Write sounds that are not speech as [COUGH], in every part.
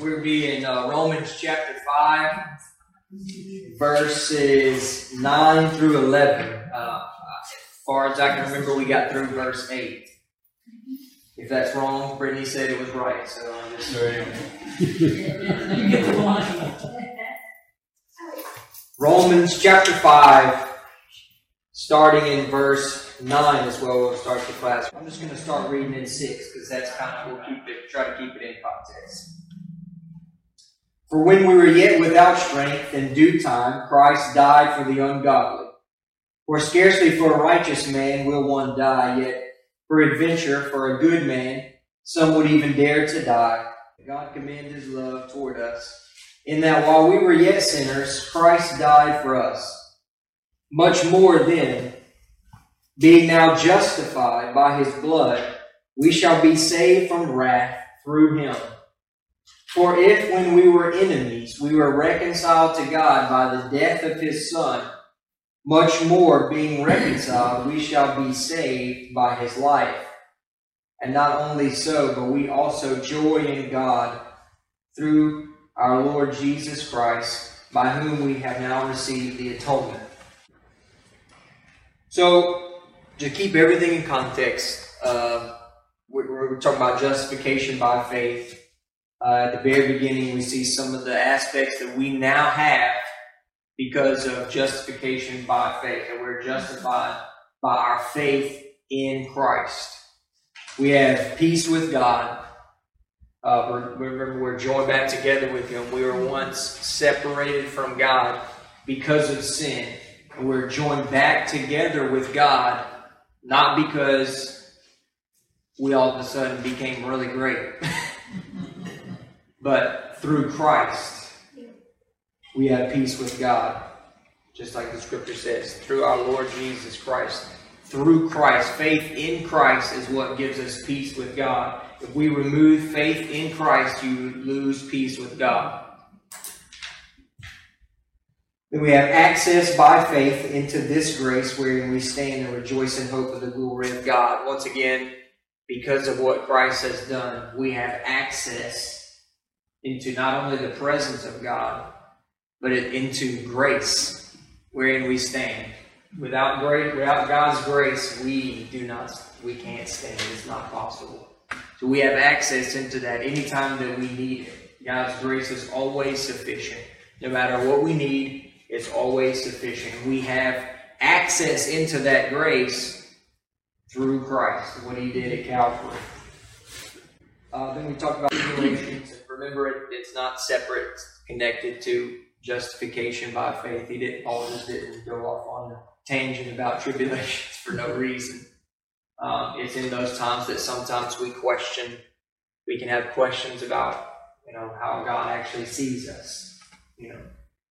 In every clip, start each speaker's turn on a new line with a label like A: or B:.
A: We'll be in uh, Romans chapter 5, verses 9 through 11. Uh, as far as I can remember, we got through verse 8. If that's wrong, Brittany said it was right, so I'm just.
B: You get the.
A: Romans chapter 5, starting in verse 9 is where we'll start the class. I'm just going to start reading in 6 because that's kind of, we'll keep it, try to keep it in context. For when we were yet without strength, in due time, Christ died for the ungodly. For scarcely for a righteous man will one die, yet peradventure for a good man, some would even dare to die. God commended his love toward us in that while we were yet sinners, Christ died for us. Much more then, being now justified by his blood, we shall be saved from wrath through him. For if when we were enemies, we were reconciled to God by the death of his Son, much more being reconciled, we shall be saved by his life. And not only so, but we also joy in God through our Lord Jesus Christ, by whom we have now received the atonement. So, to keep everything in context, uh, we're, we're, talking about justification by faith. Uh, at the very beginning, we see some of the aspects that we now have because of justification by faith, that we're justified by our faith in Christ. We have peace with God uh, remember, we're joined back together with Him. We were once separated from God because of sin. And we're joined back together with God, not because we all of a sudden became really great, [LAUGHS] but through Christ, we have peace with God. Just like the scripture says, through our Lord Jesus Christ. Through Christ, faith in Christ is what gives us peace with God. If we remove faith in Christ, you lose peace with God. Then we have access by faith into this grace wherein we stand and rejoice in hope of the glory of God. Once again, because of what Christ has done, we have access into not only the presence of God, but into grace wherein we stand. Without grace, without God's grace, we do not, we can't stand. It's not possible. So we have access into that anytime that we need it. God's grace is always sufficient. No matter what we need, it's always sufficient. We have access into that grace through Christ, what He did at Calvary. Uh, then we talk about. Remember, it, it's not separate, it's connected to justification by faith. He didn't, Paul just didn't go off on a tangent about [LAUGHS] tribulations for no reason. Um, it's in those times that sometimes we question, we can have questions about, you know, how God actually sees us. You know,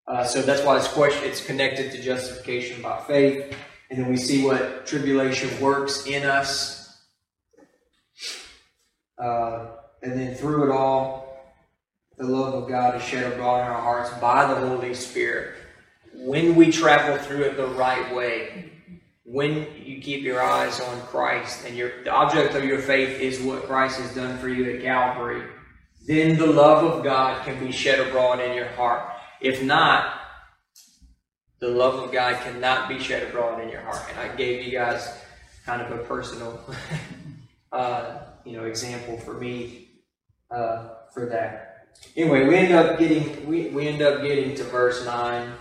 A: uh, so that's why it's question. It's connected to justification by faith, and then we see what tribulation works in us, uh, and then through it all, the love of God is shed abroad in our hearts by the Holy Spirit. When we travel through it the right way, when you keep your eyes on Christ and your the object of your faith is what Christ has done for you at Calvary, then the love of God can be shed abroad in your heart. If not, the love of God cannot be shed abroad in your heart. And I gave you guys kind of a personal, [LAUGHS] uh, you know, example for me uh, for that. Anyway, we end up getting we, we end up getting to verse nine.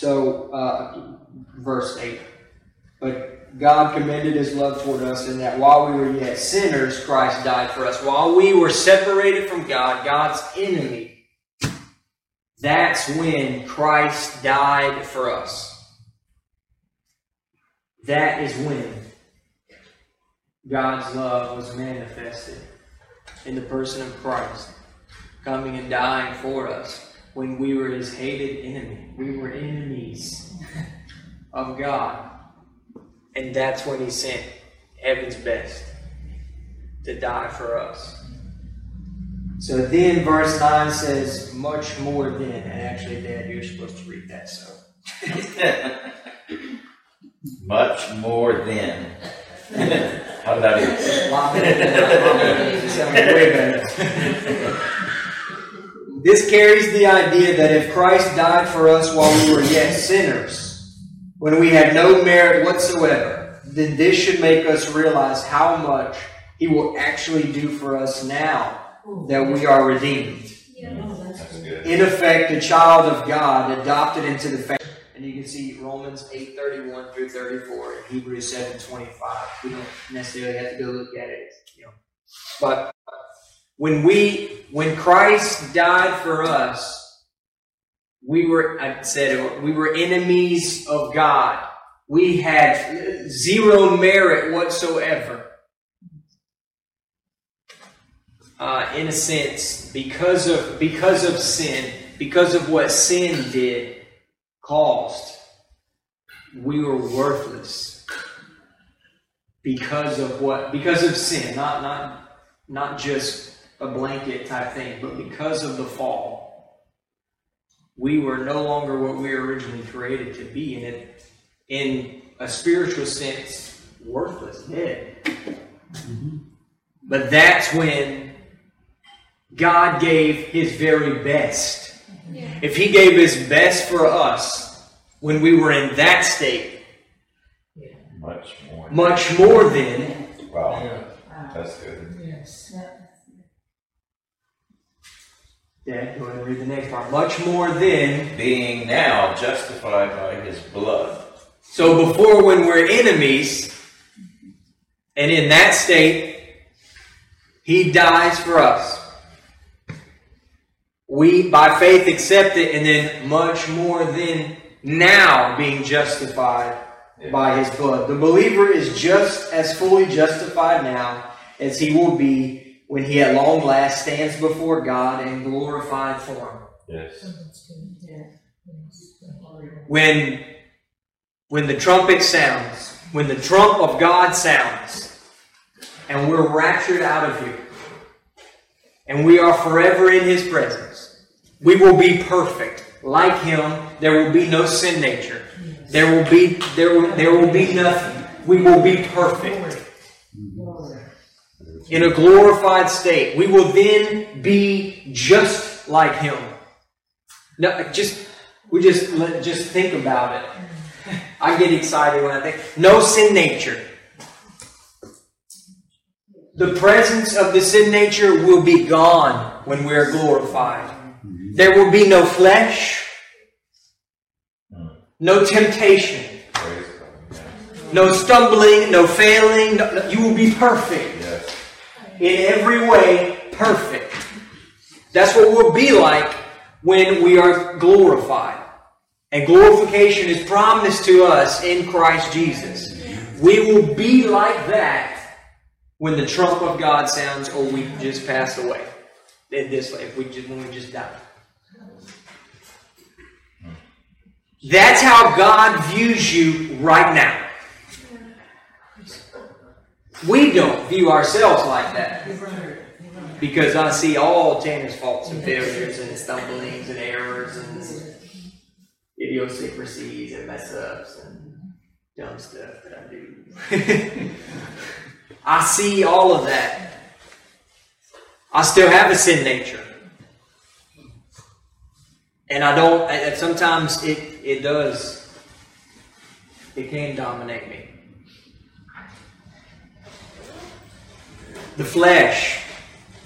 A: So, uh, verse 8. But God commended his love toward us in that while we were yet sinners, Christ died for us. While we were separated from God, God's enemy, that's when Christ died for us. That is when God's love was manifested in the person of Christ, coming and dying for us when we were his hated enemy. We were enemies of God. And that's when he sent heaven's best to die for us. So then verse 9 says, much more than. And actually, Dad, you're supposed to read that, so. [LAUGHS]
C: much more than. [LAUGHS] How did that do?
A: Sounded way this carries the idea that if Christ died for us while we were yet sinners, when we had no merit whatsoever, then this should make us realize how much He will actually do for us now that we are redeemed. In effect, a child of God adopted into the family. And you can see Romans 8:31 through 34 and Hebrews 7:25. We don't necessarily have to go look at it, you know. But when we when Christ died for us, we were I said we were enemies of God. We had zero merit whatsoever. Uh, in a sense, because of because of sin, because of what sin did, caused, we were worthless. Because of what? Because of sin, not not not just a blanket type thing, but because of the fall, we were no longer what we were originally created to be, and it, in a spiritual sense, worthless, dead. But that's when God gave His very best. If He gave His best for us when we were in that state,
C: Much more.
A: much more then,
C: Wow. That's good.
B: Yes.
A: Dad, go ahead and read the next part. Much more than
C: Being now justified by his blood.
A: So before, when we're enemies, and in that state, He dies for us. We, by faith, accept it, and then much more than now being justified by His blood. The believer is just as fully justified now as he will be when he at long last stands before God in glorified form.
C: Yes.
A: when when the trumpet sounds, when the trump of God sounds, and we're raptured out of here, and we are forever in His presence, we will be perfect like Him. There will be no sin nature. There will be there will, there will be nothing. We will be perfect in a glorified state. We will then be just like Him. No, just we just let, just think about it. [LAUGHS] I get excited when I think no sin nature. The presence of the sin nature will be gone when we are glorified. There will be no flesh, hmm. no temptation,
C: Praise God. Yes.
A: no stumbling, no failing. No- you will be perfect
C: Yes.
A: in every way, perfect. That's what we'll be like when we are glorified. And glorification is promised to us in Christ Jesus. We will be like that when the trump of God sounds or we just pass away. In this way, if we just when we just die. That's how God views you right now. We don't view ourselves like that. Because I see all Tanner's faults and failures and stumblings and errors and idiosyncrasies and mess ups and dumb stuff that I do. [LAUGHS] I see all of that. I still have a sin nature. And I don't, and sometimes it, it does, it can dominate me. The flesh,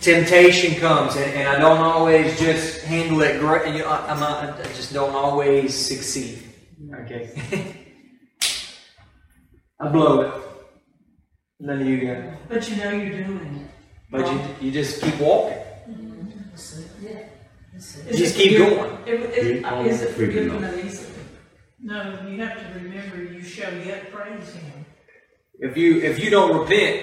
A: temptation comes, and, and I don't always just handle it great. You know, I, I'm not, I just don't always succeed. Okay, [LAUGHS] I blow it. None of you guys,
B: But you know you're doing it.
A: but you you just keep walking.
B: Mm-hmm.
A: It. Just keep going.
B: It- it-
D: Yeah,
B: Is it
D: figuring
B: forgiven
D: out.
B: and easily? No, you have to remember you shall yet praise him.
A: If you if you don't repent,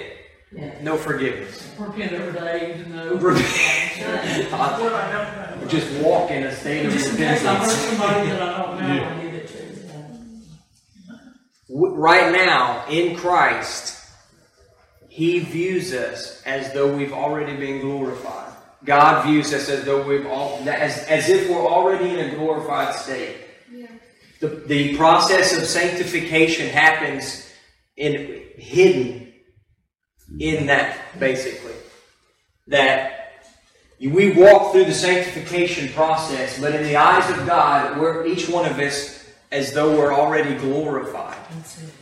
B: Yeah.
A: no forgiveness.
B: Repent every day, even though. [LAUGHS]
A: Repent.
B: What I don't know.
A: Just walk in a state of
B: Just in case I hurt
A: repentance.
B: somebody that I don't know,
D: Yeah.
B: I give it to
A: W- Right now, in Christ, He views us as though we've already been glorified. God views us as though we've all, as, as if we're already in a glorified state. Yeah. The, the process of sanctification happens in hidden in that basically. That We walk through the sanctification process, but in the eyes of God, we're each one of us as though we're already glorified.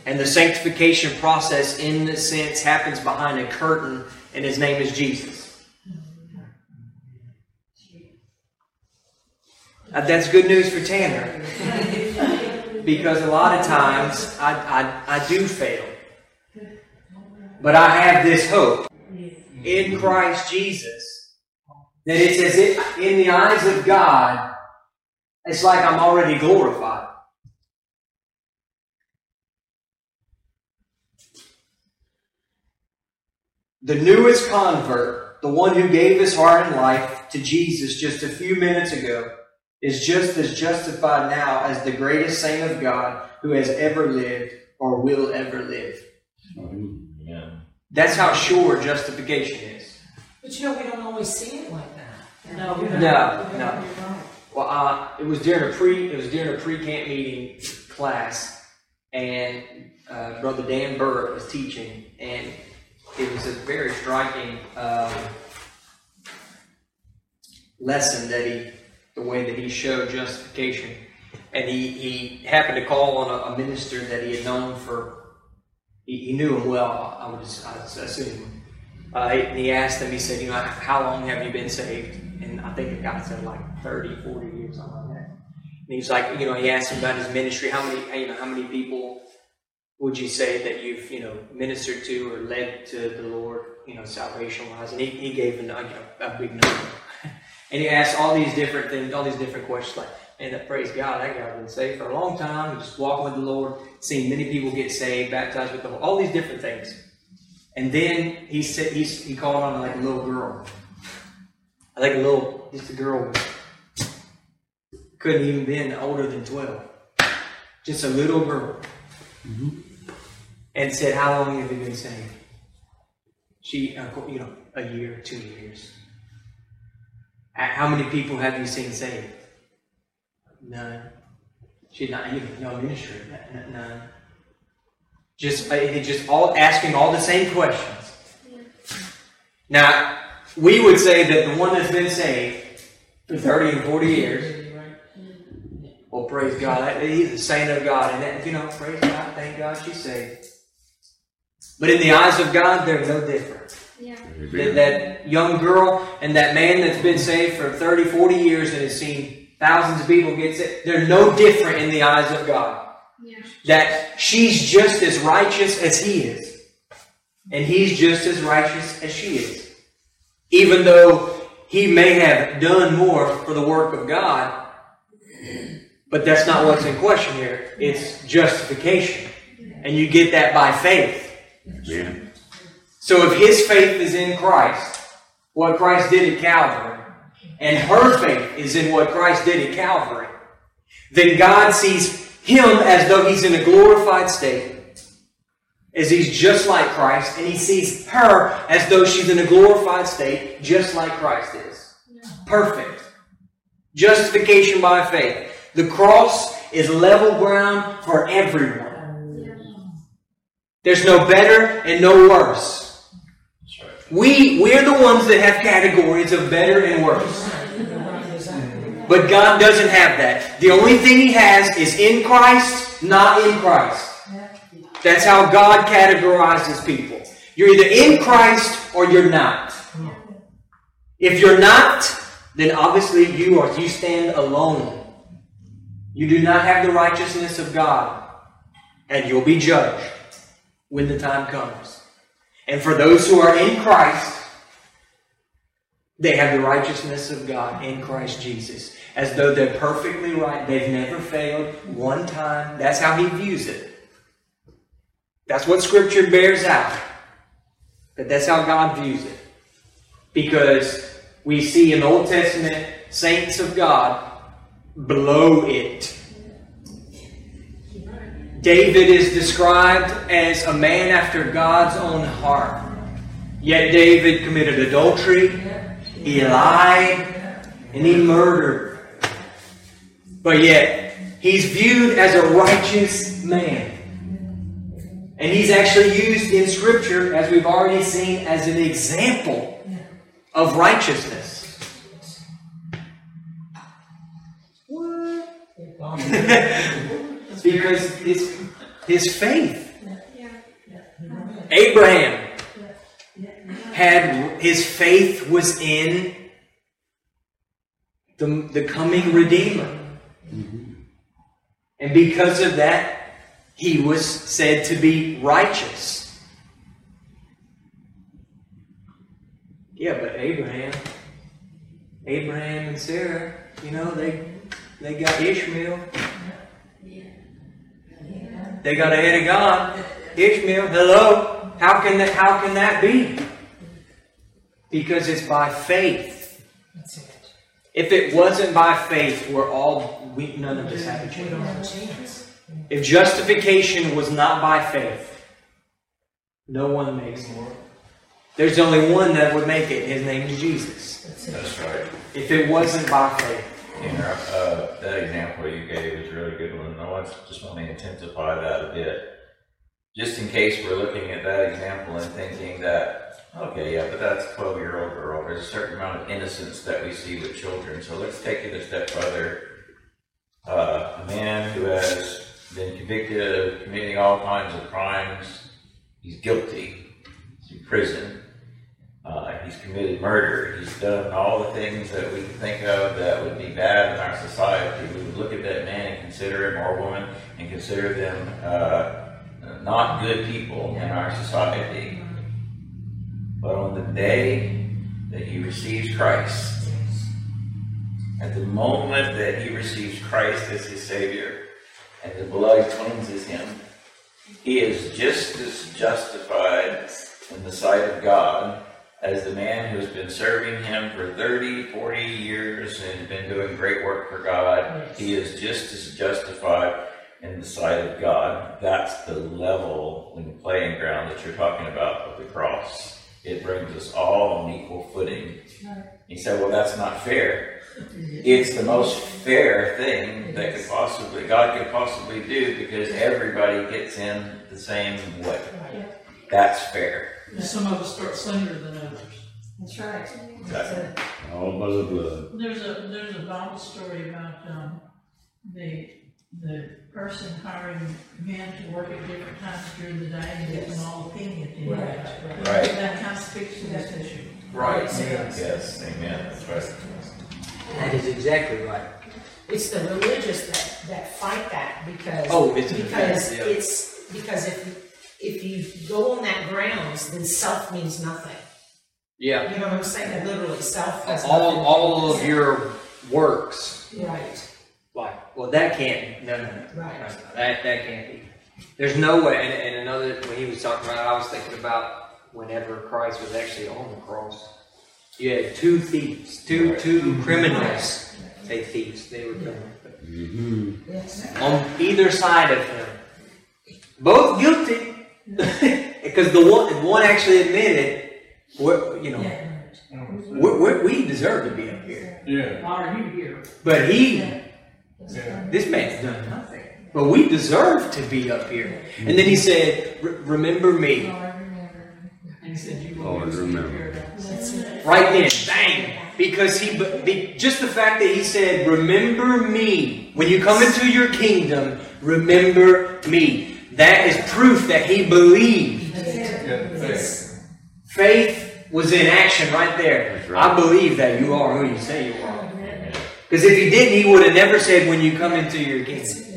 A: And the sanctification process, in a sense, happens behind a curtain, and his name is Jesus. Uh, that's good news for Tanner. because a lot of times I, I, I do fail. But I have this hope in Christ Jesus that it's as if in the eyes of God, it's like I'm already glorified. The newest convert, the one who gave his heart and life to Jesus just a few minutes ago, is just as justified now as the greatest saint of God who has ever lived or will ever live.
C: Yeah.
A: That's how sure justification is.
D: But you know, we don't always see it like that.
B: No, we
A: No,
B: don't.
A: no. Well, uh, it was during a pre it was during a pre camp meeting class, and uh, Brother Dan Burr was teaching, and it was a very striking um, lesson that he the way that he showed justification, and he he happened to call on a, a minister that he had known for he, he knew him well. I would I would assume. Uh, and he asked him. He said, "You know, how long have you been saved?" And I think the guy said like 30, 40 years, something like that. And he's like, you know, he asked him about his ministry. How many, you know, how many people would you say that you've, you know, ministered to or led to the Lord, you know, salvation wise? And he, he gave a, you know, a big number. And he asked all these different things, all these different questions, like, and that praise God, that guy's been saved for a long time, just walking with the Lord, seeing many people get saved, baptized with the Lord, all these different things. And then he said he, he called on like a little girl. I think a little, just a girl couldn't even been older than twelve. Just a little girl. And said, "How long have you been saved?" She, uh, you know, a year, two years. How many people have you seen saved? None. She not even no ministry. None. Just, uh, just all asking all the same questions. Now, we would say that the one that's been saved for 30 and 40 years, well, praise God, he's a saint of God, and that, you know, praise God, thank God she's saved. But in the eyes of God, they're no different.
E: Yeah.
A: That, that young girl and that man that's been saved for 30, 40 years and has seen thousands of people get saved, they're no different in the eyes of God
E: Yeah.
A: that she's just as righteous as he is. And he's just as righteous as she is. Even though he may have done more for the work of God, but that's not what's in question here. It's justification. And you get that by faith.
F: Yeah.
A: So if his faith is in Christ, what Christ did at Calvary, and her faith is in what Christ did at Calvary, then God sees him as though he's in a glorified state, as he's just like Christ, and he sees her as though she's in a glorified state, just like Christ is. Perfect. Justification by faith. The cross is level ground for everyone. There's no better and no worse. We, we're the ones that have categories of better and worse. But God doesn't have that. The only thing He has is in Christ, not in Christ. That's how God categorizes people. You're either in Christ or you're not. If you're not, then obviously you are you stand alone. You do not have the righteousness of God, and you'll be judged when the time comes. And for those who are in Christ, they have the righteousness of God in Christ Jesus. As though they're perfectly right. They've never failed one time. That's how he views it. That's what Scripture bears out. But that's how God views it. Because we see in the Old Testament saints of God below it. David is described as a man after God's own heart. Yet David committed adultery, he lied, and he murdered. But yet, he's viewed as a righteous man. And he's actually used in Scripture, as we've already seen, as an example of righteousness.
D: What? [LAUGHS]
A: because his his faith. Abraham had his faith was in the, the coming Redeemer. Mm-hmm. And because of that, he was said to be righteous. Yeah, but Abraham, Abraham and Sarah, you know, they they got Ishmael. They got ahead of God. Ishmael, hello. How can that how can that be? Because it's by faith.
D: That's it.
A: If it wasn't by faith, we're all we none of this had a
D: We don't
A: chance.
D: have a chance.
A: If justification was not by faith, no one makes it. There's only one that would make it. His name is Jesus.
D: That's
C: right.
A: If it wasn't by faith.
C: Uh, that example you gave is a really good one. I just want to intensify that a bit. Just in case we're looking at that example and thinking that, okay, yeah, but that's a 12 year old girl. There's a certain amount of innocence that we see with children. So let's take it a step further. Uh, a man who has been convicted of committing all kinds of crimes, he's guilty, he's in prison. Uh, he's committed murder. He's done all the things that we can think of that would be bad in our society. We would look at that man and consider him, or woman, and consider them uh, not good people in our society. But on the day that he receives Christ, at the moment that he receives Christ as his Savior, and the blood cleanses him, he is just as justified in the sight of God as the man who has been serving him for 30, 40 years and been doing great work for God.
D: Yes.
C: He is just as justified in the sight of God. That's the level and the playing ground that you're talking about of the cross. It brings us all on equal footing. He said, Well, that's not fair. [LAUGHS] It's the most fair thing that could possibly God could possibly do because everybody gets in the same way.
D: Right.
C: That's fair.
B: And some of us start sooner than others.
D: That's right.
C: Exactly.
E: All by the blood.
B: There's a, there's a Bible story about, um, the, the person hiring men to work at different times during the day and give them all opinion at the end. of
D: Right,
B: it.
D: right.
C: Right.
B: That kind of speaks to this issue.
A: Right.
C: Yes, amen. That's right.
A: That is exactly right.
D: It's the religious that, that fight that because.
A: Oh, it's-
D: Because
A: yeah.
D: it's, because if, if you go on that grounds, then self means nothing.
A: Yeah.
D: You know what I'm saying? Literally, self has
A: All
D: nothing.
A: all of your works
D: Right,
A: Like, well, that can't. No, no, no.
D: Right.
A: No, no, that that can't be. There's no way. And, and another, when he was talking about, I was thinking about whenever Christ was actually on the cross. You had two thieves, two two criminals. Say thieves. They were criminals. but
E: Mm-hmm.
D: yes.
A: On either side of him, both guilty, [LAUGHS] because the one one actually admitted, we're, you know,
D: Yeah,
A: we we we deserve to be up here.
E: Yeah.
B: Why are you here?
A: But he
E: Yeah.
A: This man's done nothing. But we deserve to be up here. And then he said, Remember me.
B: And he said, you
E: Oh,
B: will
E: remember.
B: paradise.
D: That's it.
A: Right then, bang. Because he, be, just the fact that he said, Remember me. When you come into your kingdom, remember me. That is proof that he believed.
D: Yes.
A: Faith was in action right there.
E: Right.
A: I believe that you are who you say you are. Because if he didn't, he would have never said, When you come into your kingdom,
E: That's right.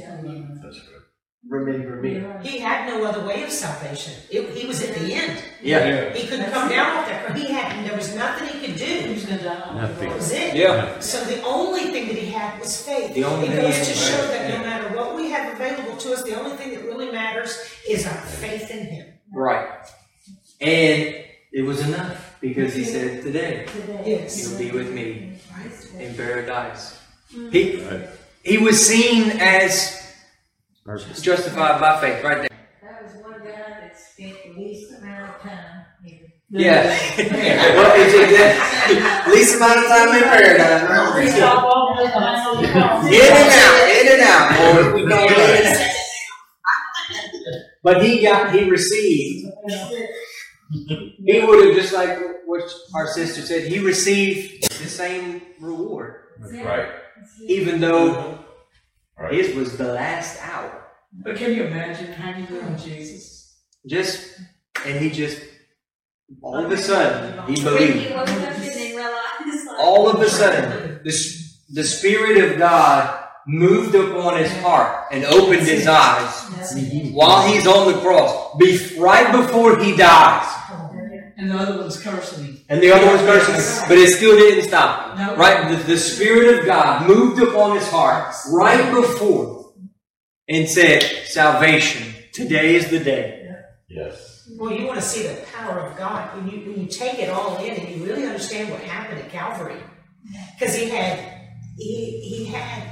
A: Remember me.
D: He had no other way of salvation. It, he was at the end.
A: Yeah.
D: He couldn't come down off that. cross. He had. There was nothing he could do.
B: Who's gonna die?
E: Nothing.
D: That was it.
A: Yeah.
D: So the only thing that he had was faith.
A: The only
D: it
A: thing
D: goes to
A: had-
D: show that
A: Yeah.
D: no matter what we have available to us, the only thing that really matters is our faith in him.
A: Right. And it was enough because he said, Today
D: Yes.
A: you'll be with me in paradise. Mm. He,
E: Right.
A: he was seen as
E: Perfect.
A: justified by faith, right there.
F: That was one guy that spent the least amount of time here.
A: Yeah. [LAUGHS] well, it's exact- least amount of time in paradise.
B: Stop all the time on the phone.
A: In and out, in and out. boy. We going in. But he got, he received. He would have just like what our sister said. He received the same reward,
C: right.
A: even though
C: Right.
A: His was the last hour.
G: But can you imagine hanging on hmm. Jesus?
A: Just, and he just, all of a sudden, he believed.
F: he woke up, didn't he realize? like-
A: All of a sudden, the, the Spirit of God moved upon his heart and opened his eyes while he's on the cross, be, right before he dies.
G: And the other one's cursing him.
A: And the other one's cursing, but it still didn't stop him.
G: No.
A: Right? The, the Spirit of God moved upon his heart right before and said, Salvation, today is the day.
C: Yes.
D: Well, you want to see the power of God when you when you take it all in and you really understand what happened at Calvary, because he had he he had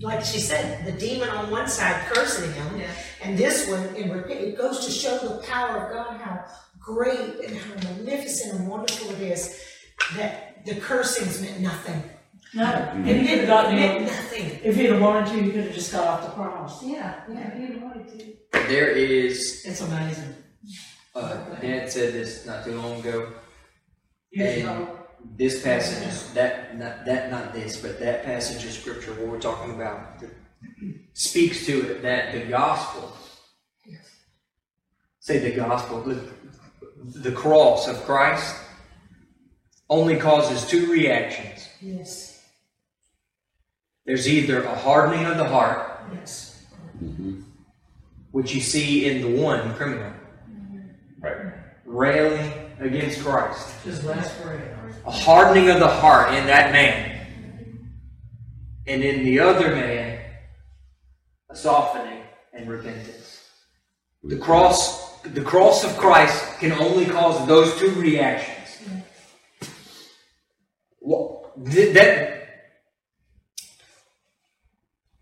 D: like she said the demon on one side cursing him,
F: Yeah.
D: and this one in repent. It goes to show the power of God, how great and how magnificent and wonderful it is that the cursings meant nothing.
G: No,
D: It
G: and he could have gotten
D: meant
G: him.
D: nothing.
G: If he'd have wanted to, he could have just got off the cross.
F: Yeah, yeah, he wanted to.
A: There is,
G: It's amazing.
A: uh, Dad said this not too long ago.
G: Years
A: And
G: ago.
A: this passage, is- that, not, that, not this, but that passage of scripture where we're talking about the- speaks to it that the gospel, say the gospel, the, the cross of Christ only causes two reactions.
D: Yes,
A: There's either a hardening of the heart,
D: yes, mm-hmm.
A: which you see in the one criminal, mm-hmm.
C: Right.
A: railing against Christ.
G: His last breath.
A: a hardening of the heart in that man. And in the other man, a softening and repentance. The cross, the cross of Christ can only cause those two reactions. Well, th- that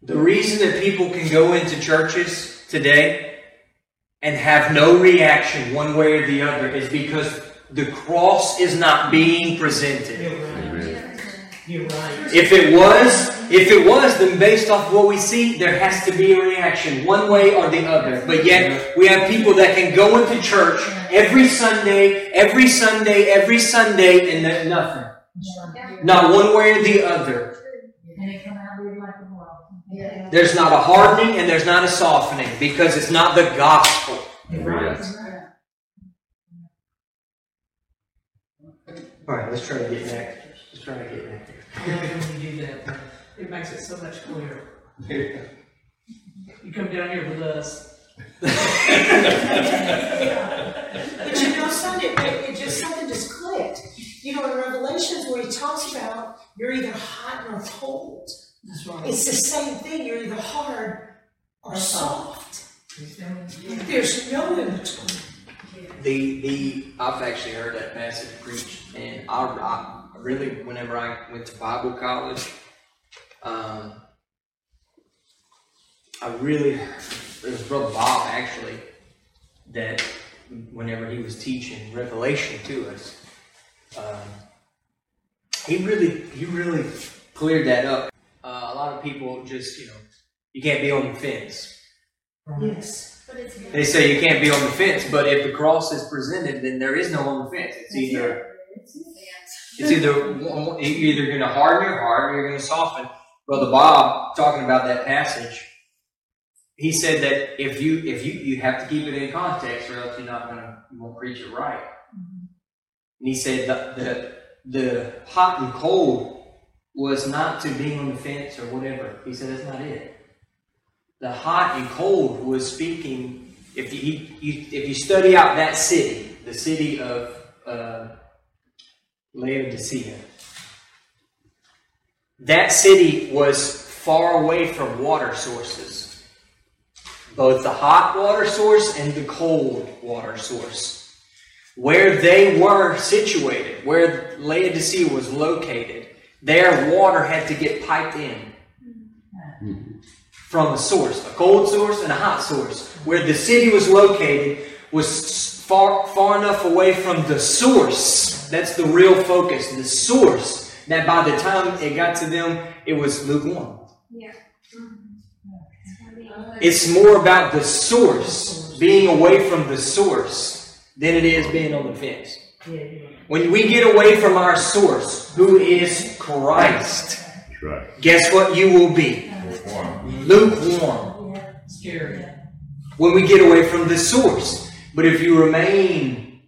A: the reason that people can go into churches today and have no reaction one way or the other is because the cross is not being presented.
G: You're right. You're right.
A: If it was, if it was, then based off what we see, there has to be a reaction, one way or the other. But yet, we have people that can go into church every Sunday, every Sunday, every Sunday, and there's nothing. Not one way or the other.
F: And he come out living like a world. Yeah.
A: There's not a hardening and there's not a softening because it's not the gospel. All right, let's try to get back. Let's try to get back.
G: I love it when do that. It makes it so much clearer. You come down here with us.
D: But you know, something, it, it just something just clicked. You know, in Revelations where he talks about you're either hot or cold.
G: That's right.
D: It's the same thing. You're either hard or soft.
G: Yeah.
D: There's no in between.
A: The the I've actually heard that passage preached, and I, I really whenever I went to Bible college, um, I really it was Brother Bob actually that whenever he was teaching Revelation to us, um, he really he really cleared that up. Uh, a lot of people just you know you can't be on the fence.
D: Yes.
F: But it's
A: They say you can't be on the fence, but if the cross is presented, then there is no on the fence. It's either it's either you're either going to harden your heart or you're going to soften. Brother Bob talking about that passage, he said that if you if you you have to keep it in context, or else you're not going to you won't preach it right. And he said that the the hot and cold was not to being on the fence or whatever. He said that's not it the hot and cold was speaking. If you, you if you study out that city, the city of uh, Laodicea, that city was far away from water sources, both the hot water source and the cold water source. Where they were situated, where Laodicea was located, their water had to get piped in from a source, a cold source and a hot source. Where the city was located was far far enough away from the source. That's the real focus, the source. That by the time it got to them, it was lukewarm.
F: Yeah. Mm-hmm.
A: It's more about the source, being away from the source, than it is being on the fence.
G: Yeah, yeah.
A: When we get away from our source, who is Christ,
E: That's right.
A: guess what you will be?
C: lukewarm.
A: lukewarm
B: Yeah,
G: Scary.
A: when we get away from the source. But if you remain,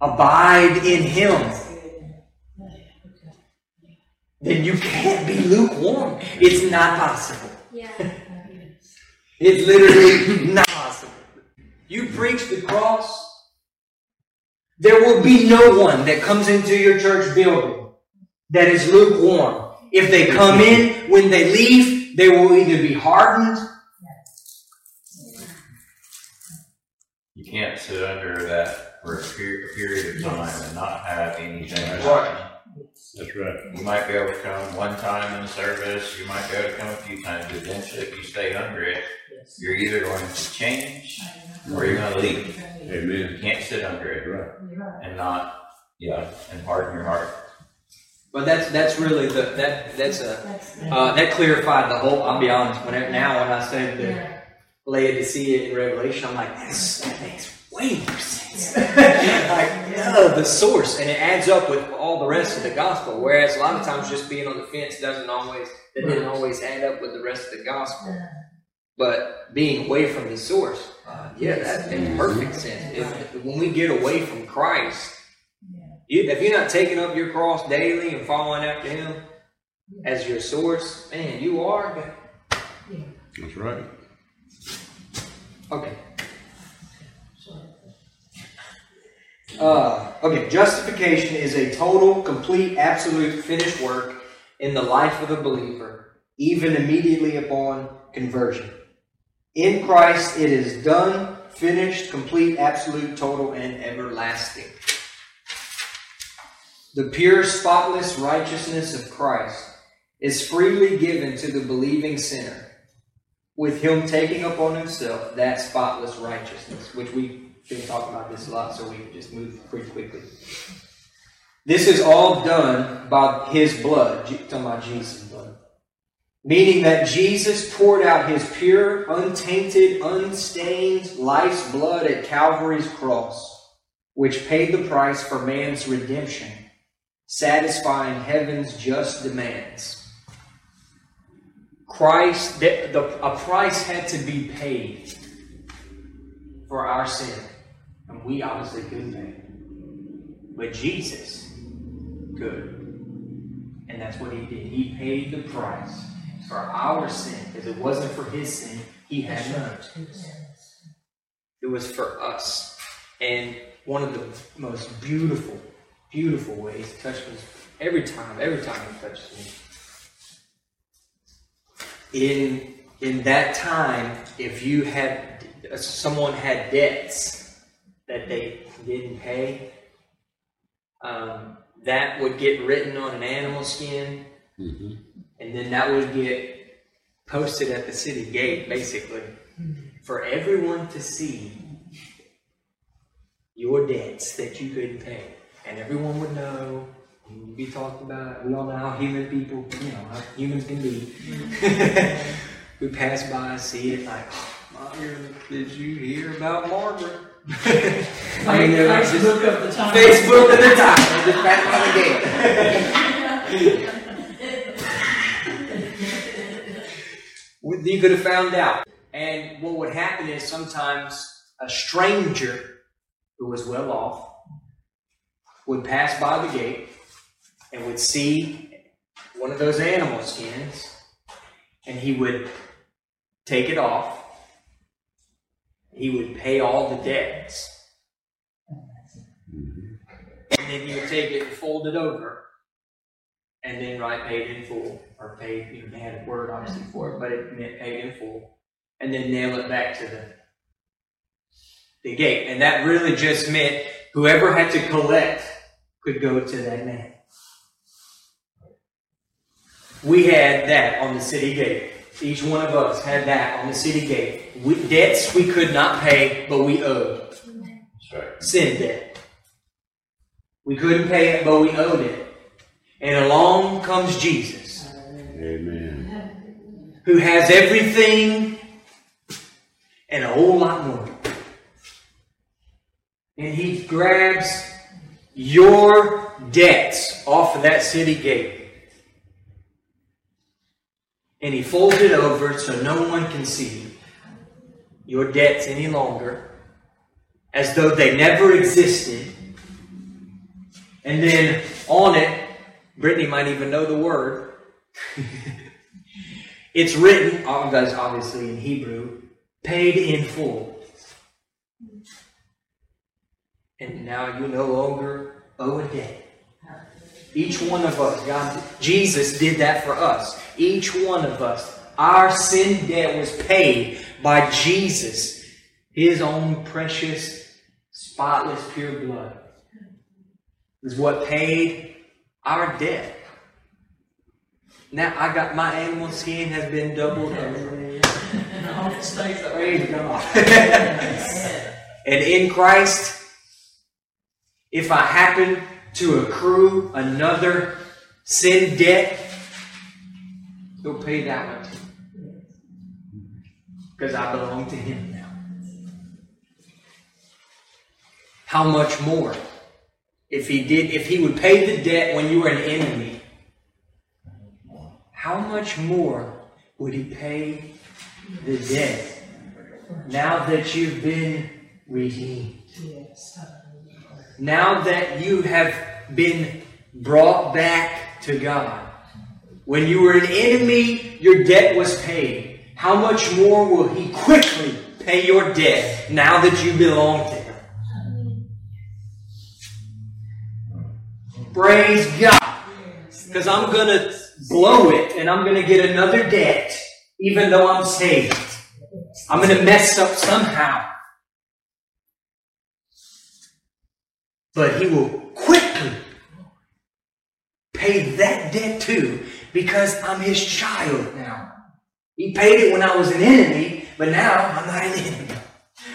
A: abide in Him, then you can't be lukewarm. It's not possible.
F: Yeah.
A: It's literally not possible. You preach the cross, there will be no one that comes into your church building that is lukewarm. If they come in, when they leave, they will either be hardened.
C: You can't sit under that for a period, of time and not have anything.
A: Right.
E: That's right.
C: You might be able to come one time in the service, you might be able to come a few times, but eventually if you stay under it,
G: Yes.
C: you're either going to change or you're gonna leave. You can't sit under it
E: Right.
C: and not, yeah, and harden your heart.
A: But that's that's really the that that's a uh, that clarified the whole. I'll be honest. When it, now when I studied the
B: yeah,
A: Laodicea in Revelation, I'm like, that's, that makes way more sense. [LAUGHS] like, no, the source, and it adds up with all the rest of the gospel. Whereas a lot of times just being on the fence doesn't always, that didn't always add up with the rest of the gospel.
B: yeah.
A: But being away from the source, uh, yeah, that makes perfect sense. If, if- when we get away from Christ, you, if you're not taking up your cross daily and following after Him as your source, man, you are.
E: That's right.
A: Okay. Uh, okay, justification is a total, complete, absolute, finished work in the life of the believer, even immediately upon conversion. In Christ, it is done, finished, complete, absolute, total, and everlasting. The pure, spotless righteousness of Christ is freely given to the believing sinner with him taking upon himself that spotless righteousness, which we've been talking about this a lot, so we can just move pretty quickly. This is all done by his blood, talking about Jesus' blood. Meaning that Jesus poured out his pure, untainted, unstained life's blood at Calvary's cross, which paid the price for man's redemption, satisfying heaven's just demands. Christ, the, the, a price had to be paid for our sin. And we obviously couldn't pay. But Jesus could. And that's what he did. He paid the price for our sin. Because it wasn't for his sin, he had none. It was for us. And one of the most beautiful, beautiful ways he touched me every time, every time he touched me in in that time, if you had someone had debts that they didn't pay, um, that would get written on an animal skin,
E: Mm-hmm.
A: and then that would get posted at the city gate, basically, for everyone to see your debts that you couldn't pay, and everyone would know. You would be talking about. We all know how human people, you know, how humans can be. [LAUGHS] we pass by, see it, like, oh, Margaret, did you hear about Margaret? I mean, they're just
B: Facebook of the time.
A: Facebook at the time. They just pass by the gate. you could have found out. And what would happen is sometimes a stranger who was well off would pass by the gate and would see one of those animal skins and he would take it off. He would pay all the debts. And then he would take it and fold it over and then write paid in full, or paid, you know, they had a word obviously for it, but it meant paid in full, and then nail it back to the the gate. And that really just meant whoever had to collect could go to that man. We had that on the city gate. Each one of us had that on the city gate. We, debts we could not pay, but we owed.
C: Right.
A: Sin debt. We couldn't pay it, but we owed it. And along comes Jesus,
E: Amen.
A: who has everything and a whole lot more. And he grabs your debts off of that city gate. And he folds it over so no one can see your debts any longer, as though they never existed. And then on it, Brittany might even know the word. [LAUGHS] it's written, oh, obviously in Hebrew, paid in full. And now you no longer owe a debt. Each one of us, God, Jesus did that for us. Each one of us, our sin debt was paid by Jesus, His own precious, spotless, pure blood. Is what paid our debt. Now I got my animal skin has been doubled.
G: And I hope it stays that.
A: Praise God. [LAUGHS] and in Christ, if I happen to accrue another sin debt, he'll pay that one too. Because I belong to him now. How much more? If he did, if he would pay the debt when you were an enemy, how much more would he pay the debt now that you've been redeemed?
B: Yes.
A: Now that you have been brought back to God. When you were an enemy, your debt was paid. How much more will He quickly pay your debt now that you belong to Him? Praise God. Because I'm going to blow it and I'm going to get another debt even though I'm saved. I'm going to mess up somehow. But he will quickly pay that debt too because I'm his child now. He paid it when I was an enemy, but now I'm not an enemy.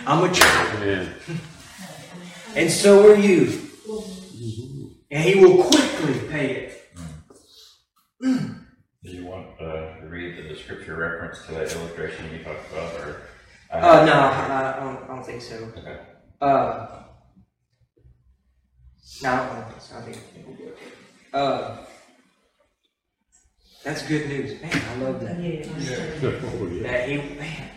A: I'm a child.
E: Amen. [LAUGHS]
A: And so are you. And he will quickly pay it.
C: Do you want uh, to read the scripture reference to that illustration you talked about, or?
A: Uh, no, I, I, don't, I don't think so.
C: Okay.
A: Uh, no, I don't think so. I think we'll be okay. Uh, that's good news. Man, I love that. [LAUGHS]
E: Oh, yeah.
A: That he, man.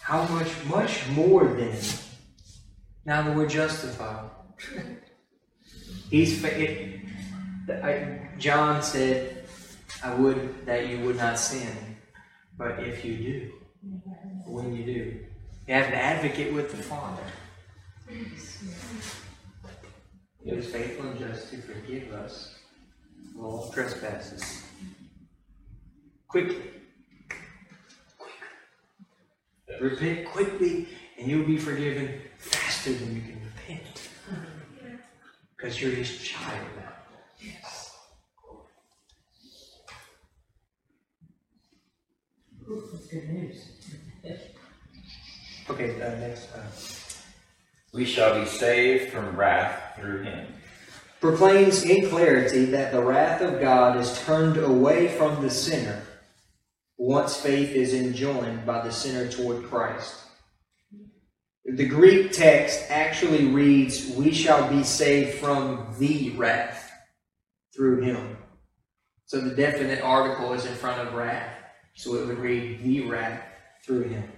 A: How much, much more than now that we're justified. [LAUGHS] He's, fa- it, I, John said, I would that you would not sin. But if you do, when you do, you have an advocate with the Father. He is faithful and just to forgive us all trespasses. Quickly. Repent quickly, and you'll be forgiven faster than you can repent. Because you're his child now.
B: That's good news.
A: Okay, uh, next. Uh,
C: We shall be saved from wrath through him.
A: proclaims in clarity that the wrath of God is turned away from the sinner once faith is enjoined by the sinner toward Christ. The Greek text actually reads, We shall be saved from the wrath through him. So the definite article is in front of wrath. So it would read, The wrath through him.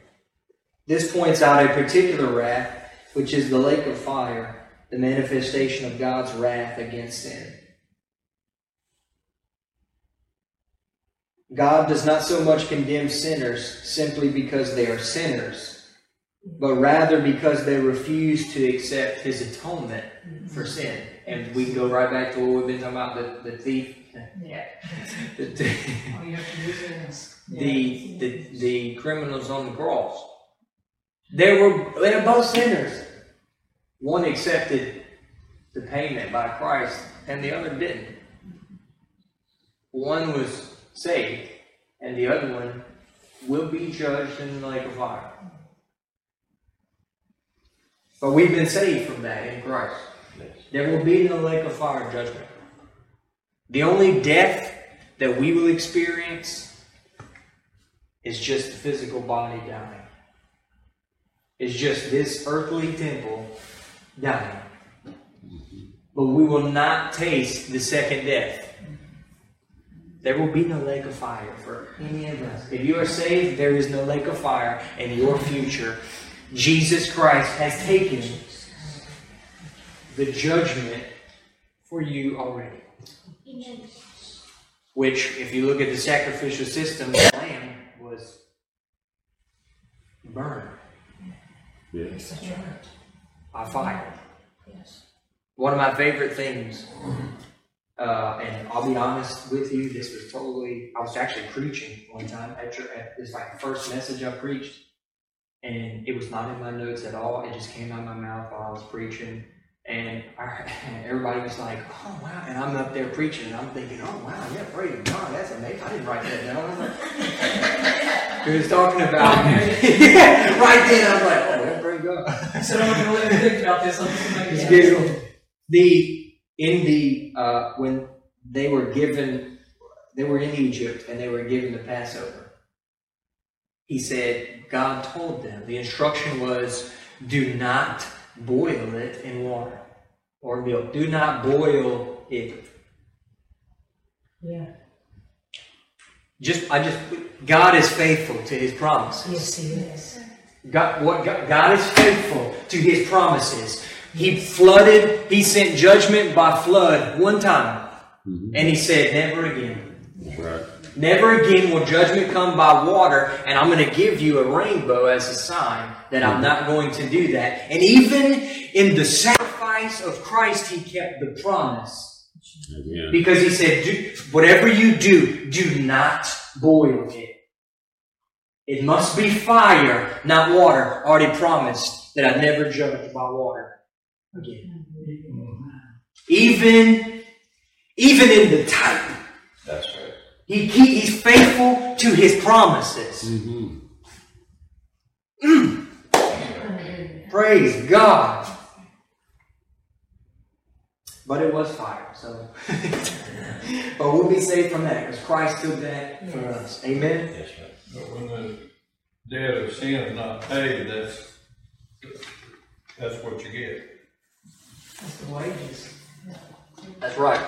A: This points out a particular wrath, which is the lake of fire, the manifestation of God's wrath against sin. God does not so much condemn sinners simply because they are sinners, but rather because they refuse to accept his atonement for sin. And we can go right back to what we've been talking about the, the thief.
B: Yeah.
A: The, [LAUGHS] the,
G: All you have to do is ask.
A: the, the, the criminals on the cross. They were they were both sinners. One accepted the payment by Christ, and the other didn't. One was saved, and the other one will be judged in the lake of fire. But we've been saved from that in Christ. There will be no lake of fire judgment. The only death that we will experience is just the physical body dying. It's just this earthly temple dying. But we will not taste the second death. There will be no lake of fire for any of us. If you are saved, there is no lake of fire in your future. Jesus Christ has taken the judgment for you already. Which, if you look at the sacrificial system, the lamb was burned
E: Yes.
D: That's right.
A: by fire.
D: Yes.
A: One of my favorite things, uh, and I'll be honest with you, this was totally, I was actually preaching one time at your, at this like first message I preached, and it was not in my notes at all. It just came out of my mouth while I was preaching, and I, [LAUGHS] everybody was like, "Oh wow!" And I'm up there preaching, and I'm thinking, "Oh wow, yeah, praise God, that's amazing." I didn't write that down. I was he was talking about, yeah, [LAUGHS] right then I was like, "Oh, yeah, praise God." [LAUGHS]
G: So I'm gonna let think about this. I'm just gonna
A: It's
G: it-
A: beautiful. The in the uh, when they were given, they were in Egypt and they were given the Passover. He said God told them the instruction was, "Do not boil it in water or milk. Do not boil it."
D: Yeah.
A: Just I just God is faithful to His promises.
D: Yes, he is.
A: God, what God, God is faithful to His promises. He flooded, He sent judgment by flood one time,
E: Mhm.
A: and He said, "Never again."
E: Right.
A: Never again will judgment come by water, and I'm going to give you a rainbow as a sign that I'm not going to do that. And even in the sacrifice of Christ, He kept the promise.
E: Amen.
A: Because He said, whatever you do, do not boil it. It must be fire, not water. Already promised that I'd never judge by water again. Even, even in the type,
C: That's right.
A: he, he, he's faithful to his promises.
E: Mm-hmm.
A: Praise God. But it was fire, so. [LAUGHS] but we'll be saved from that because Christ took that for us. Amen.
C: Yes, right.
H: But when the debt of sin is not paid, that's, that's what you get.
G: That's the wages.
A: That's right.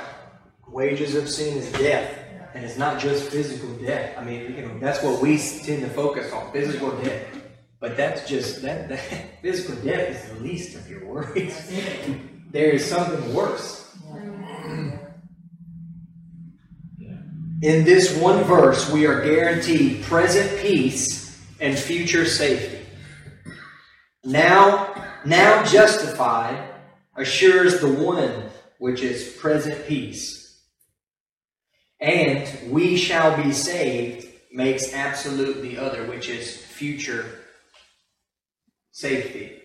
A: Wages of sin is death. And it's not just physical death. I mean, you know, that's what we tend to focus on, physical death. But that's just that, that [LAUGHS] physical death is the least of your worries. there is something worse. In this one verse, we are guaranteed present peace and future safety. Now, now justified assures the one which is present peace. And we shall be saved makes absolute the other, which is future safety.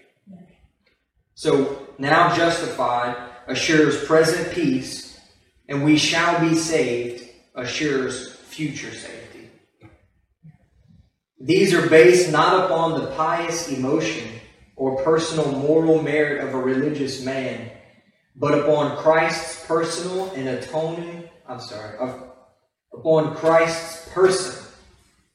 A: So now justified assures present peace, and we shall be saved assures future safety. These are based not upon the pious emotion or personal moral merit of a religious man, but upon Christ's personal and atoning, I'm sorry, of, upon Christ's person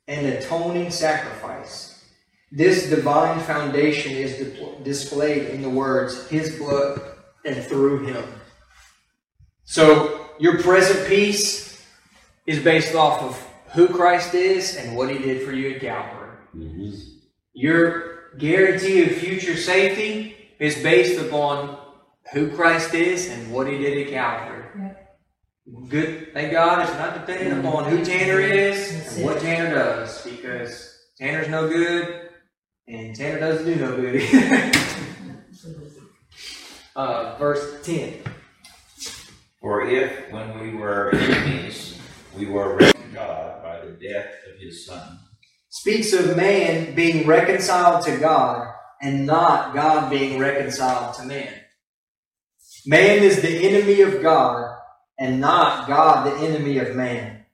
A: and atoning sacrifice. This divine foundation is di- displayed in the words, His blood and through Him. So, your present peace is based off of who Christ is and what He did for you at Calvary.
E: Mm-hmm.
A: Your guarantee of future safety is based upon who Christ is and what He did at Calvary. Good, thank God, it's not dependent upon who Tanner is and what Tanner does, because Tanner's no good and Tanner doesn't do no good. [LAUGHS] uh, verse 10.
C: For if, when we were enemies, we were reconciled God by the death of his son,
A: speaks of man being reconciled to God and not God being reconciled to man. Man is the enemy of God and not God the enemy of man.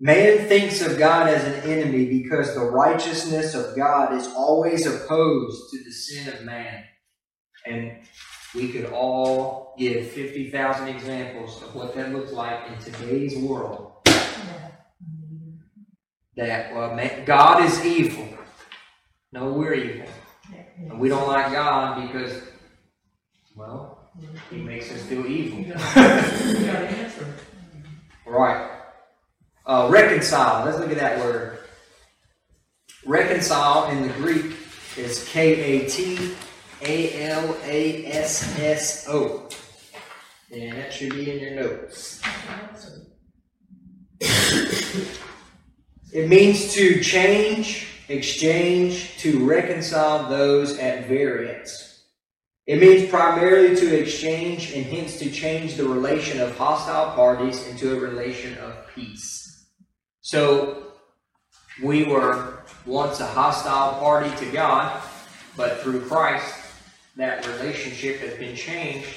A: Man thinks of God as an enemy because the righteousness of God is always opposed to the sin of man. And we could all give 50,000 examples of what that looks like in today's world that well, man, God is evil. No, we're evil, and we don't like God because, well, He makes us do evil.
G: Got, an answer.
A: Right. Uh, reconcile. Let's look at that word. Reconcile in the Greek is K A T A L A S S O. And that should be in your notes. It means to change, exchange, to reconcile those at variance. It means primarily to exchange and hence to change the relation of hostile parties into a relation of peace. So, we were once a hostile party to God, but through Christ, that relationship has been changed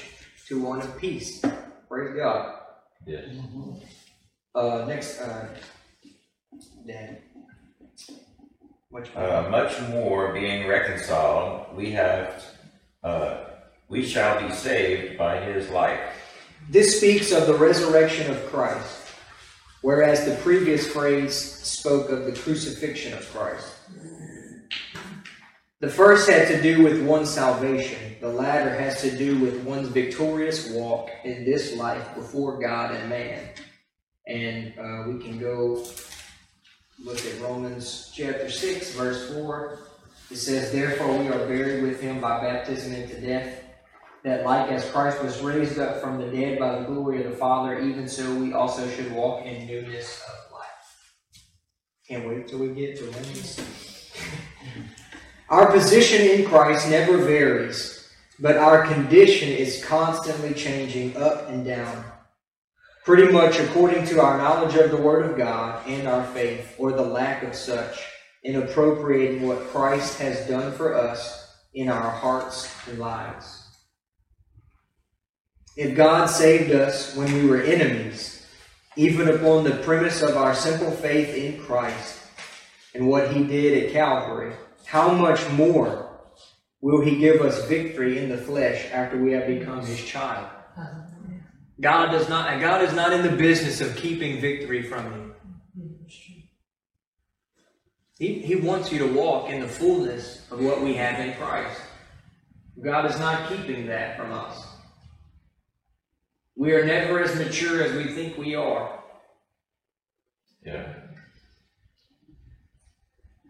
A: to one of peace. Praise God.
C: Yes.
A: Uh, next, uh, Dan. Which one?
C: Uh, much more being reconciled, we have, uh, we shall be saved by his life.
A: This speaks of the resurrection of Christ, whereas the previous phrase spoke of the crucifixion of Christ. The first had to do with one's salvation, the latter has to do with one's victorious walk in this life before God and man. And uh, we can go look at Romans chapter 6, verse 4. It says, Therefore we are buried with him by baptism into death, that like as Christ was raised up from the dead by the glory of the Father, even so we also should walk in newness of life. Can't wait till we get to Romans. [LAUGHS] Our position in Christ never varies, but our condition is constantly changing up and down. Pretty much according to our knowledge of the Word of God and our faith, or the lack of such, in appropriating what Christ has done for us in our hearts and lives. If God saved us when we were enemies, even upon the premise of our simple faith in Christ and what He did at Calvary, how much more will He give us victory in the flesh after we have become His child? God does not. God is not in the business of keeping victory from you. He, he wants you to walk in the fullness of what we have in Christ. God is not keeping that from us. We are never as mature as we think we are.
C: Yeah.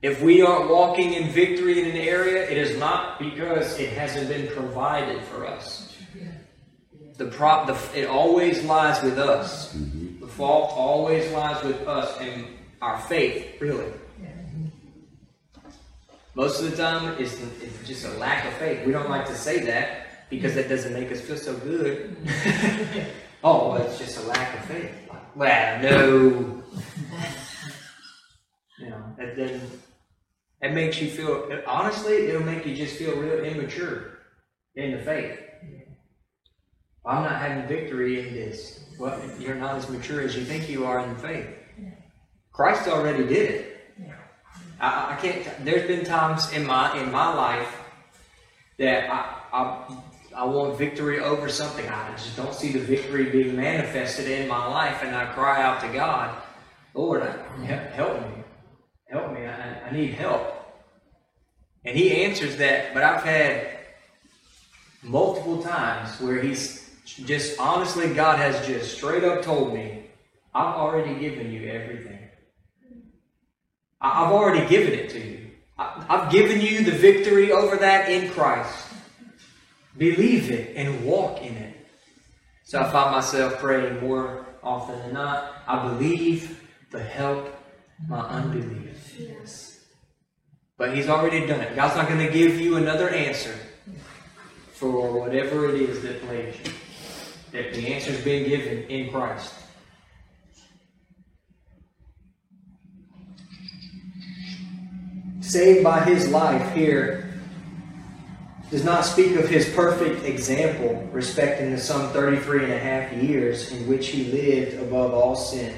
A: If we aren't walking in victory in an area, it is not because it hasn't been provided for us. The prop, the, it always lies with us. Mm-hmm. The fault always lies with us and our faith, really. Most of the time, it's, it's just a lack of faith. We don't like to say that because that doesn't make us feel so good. [LAUGHS] oh, well, it's just a lack of faith. Well, no. [LAUGHS] You know, that doesn't. It makes you feel. Honestly, it'll make you just feel real immature in the faith. I'm not having victory in this. Well, you're not as mature as you think you are in the faith. Christ already did it. I, I can't. There's been times in my in my life that I, I I want victory over something. I just don't see the victory being manifested in my life, and I cry out to God, Lord, help me, help me. I, I need help. And He answers that. But I've had multiple times where He's just honestly, God has just straight up told me, I've already given you everything. I've already given it to you. I've given you the victory over that in Christ. Believe it and walk in it. So I find myself praying more often than not. I believe, but help my unbelief. But He's already done it. God's not going to give you another answer for whatever it is that plagues you. That the answer's been given in Christ. Saved by his life here does not speak of his perfect example respecting the some 33 and a half years in which he lived above all sin,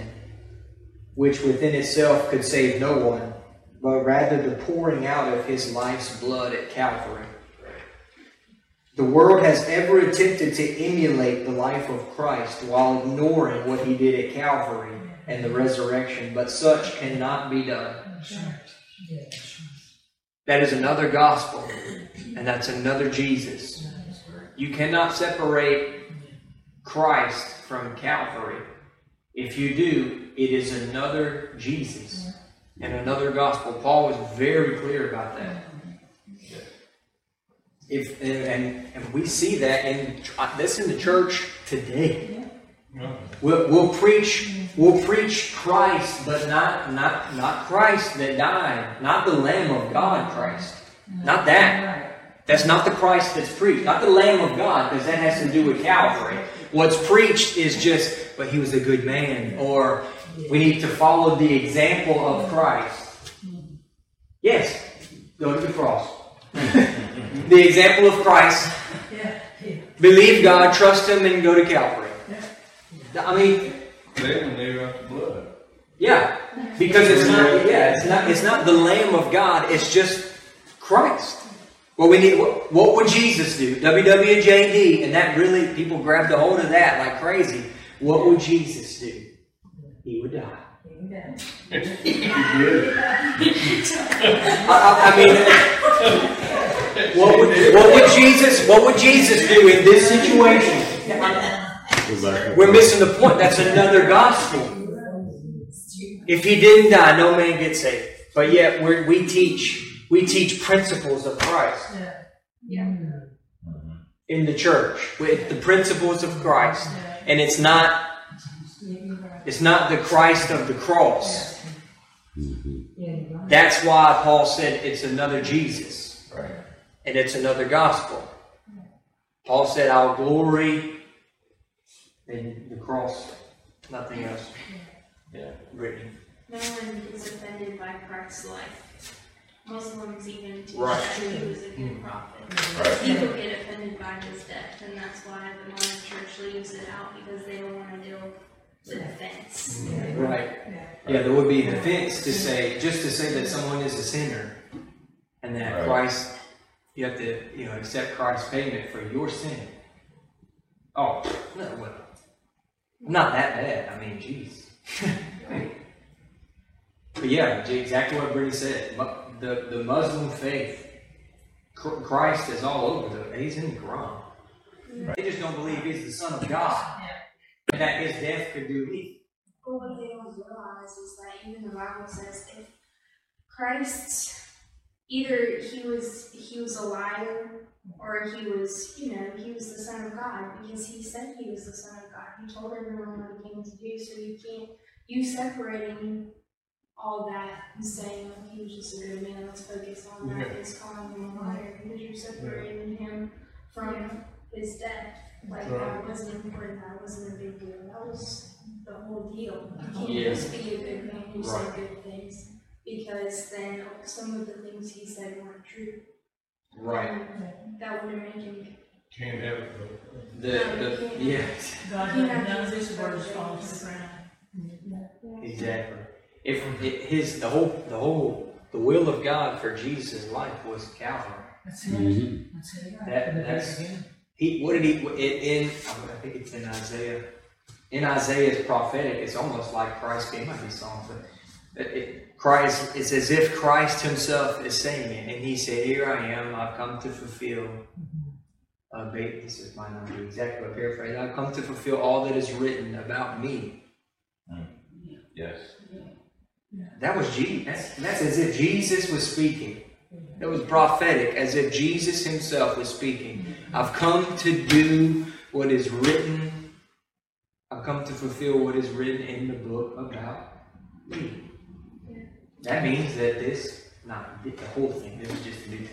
A: which within itself could save no one, but rather the pouring out of his life's blood at Calvary. The world has ever attempted to emulate the life of Christ while ignoring what he did at Calvary and the resurrection, but such cannot be done. That is another gospel, and that's another Jesus. You cannot separate Christ from Calvary. If you do, It is another Jesus and another gospel. Paul was very clear about that. If and and, and we see that in uh, that's in the church today.
H: No.
A: We'll, we'll preach we'll preach Christ, but not not not Christ that died, not the Lamb of God Christ, not that. That's not the Christ that's preached, not the Lamb of God, because that has to do with Calvary. What's preached is just, but he was a good man, or we need to follow the example of Christ. Yes, go to the cross. [LAUGHS] the example of Christ.
B: Yeah, yeah.
A: Believe God, trust Him, and go to Calvary. I mean,
H: Then leave out the blood.
A: yeah, because it's not. Yeah, it's not. It's not the Lamb of God. It's just Christ. Well, we need. What, what would Jesus do? WWJD, and that really people grabbed a hold of that like crazy. What would Jesus do? He would die.
F: Amen.
A: I, I, I mean, what would what would Jesus what would Jesus do in this situation?
E: Go back up.
A: We're missing the point. That's another gospel. If he didn't die, no man gets saved. But yet we're, we teach we teach principles of Christ
B: Yeah.
F: Yeah.
A: in the church with the principles of Christ, and it's not it's not the Christ of the cross. That's why Paul said it's another Jesus
C: Right.
A: and it's another gospel. Paul said, "I'll glory in the cross, nothing else."
C: Yeah.
A: Brittany.
I: No one is offended by Christ's life. Muslims even teach
A: Right.
I: that he was a good hmm. prophet.
C: Right.
I: People get offended by his death, and that's why the modern church leaves it out because they don't want to deal with offense.
A: Right. Yeah, there would be an offense to say, just to say that someone is a sinner and that
C: Right.
A: Christ, you have to, you know, accept Christ's payment for your sin. Oh, no, well, not that bad. I mean, jeez. [LAUGHS] but yeah, exactly what Brittany said. The, the Muslim faith, Christ is all over the, he's in the Quran. They just don't believe he's the Son of God. That his death could do anything.
I: But what they don't realize is that even the Bible says if Christ either he was he was a liar or he was you know he was the son of God because he said he was the son of God. He told everyone what he came to do. So you can't you separating all that and saying oh, he was just a good man. Let's focus on that.
H: Yeah.
I: Is calling him a liar because you're separating him from his death. Like
H: Right.
I: that wasn't important. That wasn't a big deal. That was the whole deal. You can't
A: Yeah.
I: just be a good man who
A: Right.
I: said good things because then some of the things he said weren't true. And that wouldn't make him.
H: Can't have it. but-
A: The, the, yeah,
B: God,
I: You
B: none
I: know,
B: of
I: Jesus
B: his words
I: said
B: fall to the ground.
A: exactly. If it, his the whole the whole the will of God for Jesus' life was Calvary.
B: That's it.
E: Mhm.
B: That's it.
A: That- that's-
B: beginning.
A: He what did he in, in I think it's in Isaiah. In Isaiah's prophetic, it's almost like Christ. It might be songs, but it, it, Christ. It's as if Christ Himself is saying it, and He said, "Here I am. I've come to fulfill." Uh, this is might not be exactly a paraphrase. I've come to fulfill all that is written about me.
C: Yes.
A: That was Jesus. That's, that's as if Jesus was speaking. That was prophetic, as if Jesus himself was speaking. I've come to do what is written. I've come to fulfill what is written in the book about me. That means that this, not the whole thing, this is just the New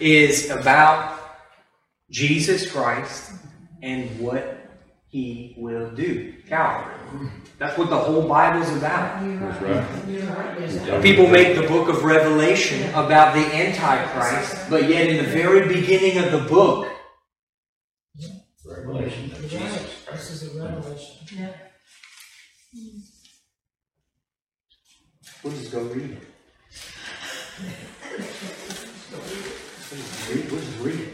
A: [LAUGHS] is about Jesus Christ and what he will do. Calvary. That's what the whole Bible's about.
E: That's right.
B: You're right, yes.
A: People make the book of Revelation about the Antichrist, but yet in the very beginning of the book,
C: Revelation of Jesus
D: This is a revelation.
B: Yeah.
A: we'll just go read it. We'll just read, we'll just read it.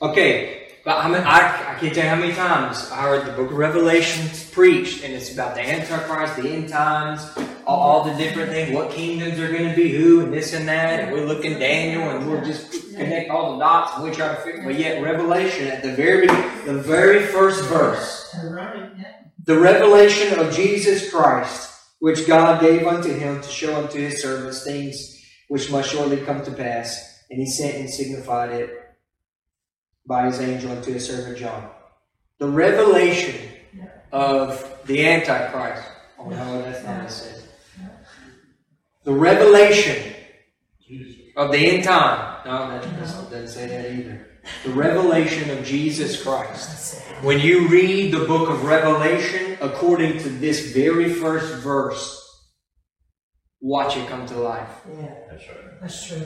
A: Okay, but I, I, can't tell you how many times I heard the book of Revelation preached, and it's about the Antichrist, the end times, all, all the different things, what kingdoms are going to be who, and this and that, and we're looking Daniel, and we'll just connect all the dots, and we try to figure. But yet, Revelation at the very, the very first verse. The revelation of Jesus Christ, which God gave unto him to show unto his servants things which must shortly come to pass, and he sent and signified it by his angel unto his servant John. The revelation of the Antichrist. Oh no, that's not what it says. The revelation of the end time. No, that doesn't, doesn't say that either. The revelation of Jesus Christ. When you read the book of Revelation according to this very first verse, watch it come to life.
D: Yeah,
C: That's right.
D: that's true.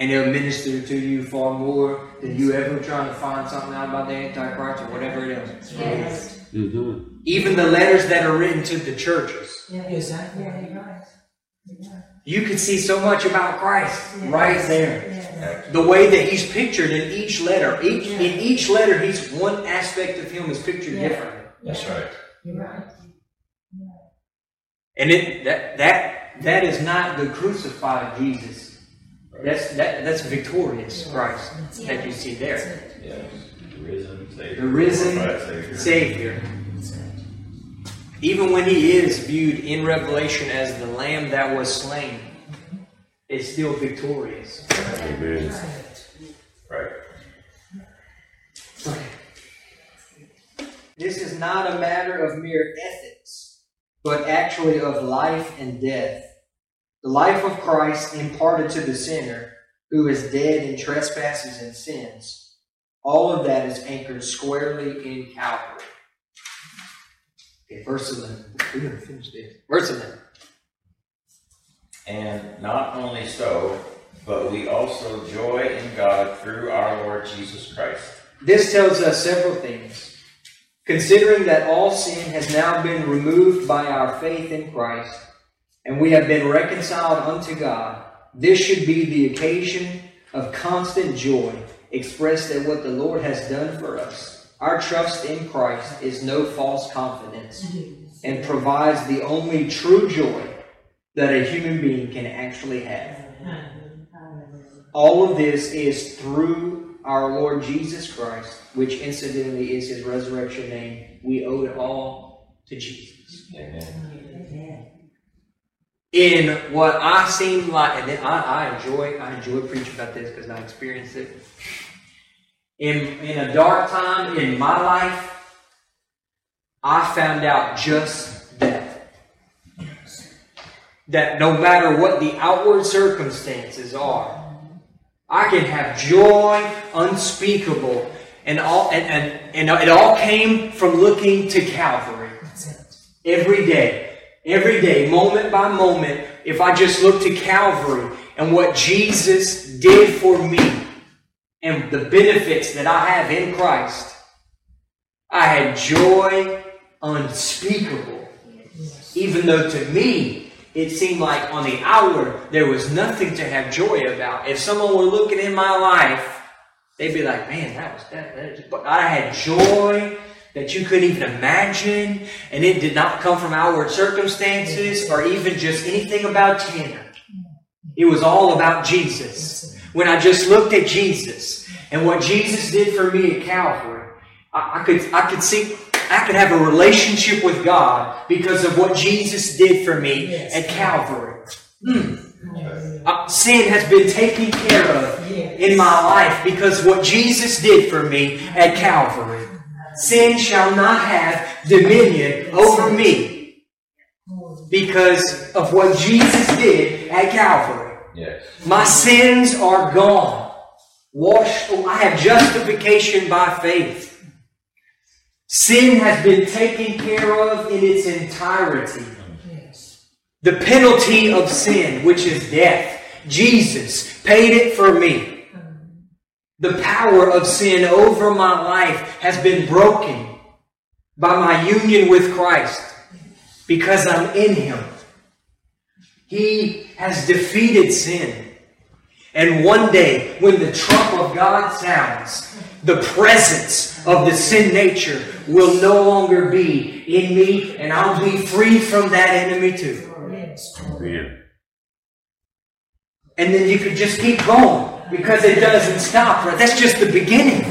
A: And it'll minister to you far more than you ever trying to find something out about the Antichrist or whatever it is.
D: Yes.
E: Mm-hmm.
A: Even the letters that are written to the churches.
D: Yeah, exactly.
B: Yeah, you're right. Yeah.
A: You can see so much about Christ
B: Yeah.
A: right there.
B: Yeah.
A: The way that he's pictured in each letter. Each in each letter he's one aspect of him is pictured
B: Yeah.
A: differently.
C: That's right.
B: You're right.
A: And it that that that is not the crucified Jesus. That's that that's victorious Christ that you see there.
C: Yes. The risen Savior.
A: The risen
C: Savior.
A: Savior. Even when he is viewed in Revelation as the lamb that was slain, it's still victorious.
E: Amen.
C: Right.
A: This is not a matter of mere ethics, but actually of life and death. The life of Christ imparted to the sinner who is dead in trespasses and sins. All of that is anchored squarely in Calvary. Okay, verse 11. We're going to finish this. Verse 11.
C: And not only so, but we also joy in God through our Lord Jesus Christ.
A: This tells us several things. Considering that all sin has now been removed by our faith in Christ, and we have been reconciled unto God, this should be the occasion of constant joy expressed at what the Lord has done for us. Our trust in Christ is no false confidence and provides the only true joy that a human being can actually have. All of this is through our Lord Jesus Christ, which incidentally is his resurrection name. We owe it all to Jesus.
C: Amen.
A: In what I seem like, and then I, I enjoy, I enjoy preaching about this because I experienced it. In, in a dark time in my life, I found out just that. That no matter what the outward circumstances are, I can have joy unspeakable. And all and, and, and it all came from looking to Calvary. Every day. Every day, moment by moment, if I just look to Calvary and what Jesus did for me and the benefits that I have in Christ, I had joy unspeakable. Even though to me, it seemed like on the hour there was nothing to have joy about. If someone were looking in my life, they'd be like, man, that was that. but I had joy that you couldn't even imagine, and it did not come from outward circumstances or even just anything about Tanner. It was all about Jesus. When I just looked at Jesus and what Jesus did for me at Calvary, I, I could I could see I could have a relationship with God because of what Jesus did for me at Calvary. Mm. Uh, sin has been taken care of in my life because what Jesus did for me at Calvary. Sin shall not have dominion over me because of what Jesus did at Calvary.
C: Yes.
A: My sins are gone. Washed, oh, I have justification by faith. Sin has been taken care of in its entirety. The penalty of sin, which is death, Jesus paid it for me. The power of sin over my life has been broken by my union with Christ because I'm in Him. He has defeated sin. And one day, when the trump of God sounds, the presence of the sin nature will no longer be in me, and I'll be free from that enemy too.
E: Amen.
A: And then you could just keep going because it doesn't stop. Right? That's just the beginning.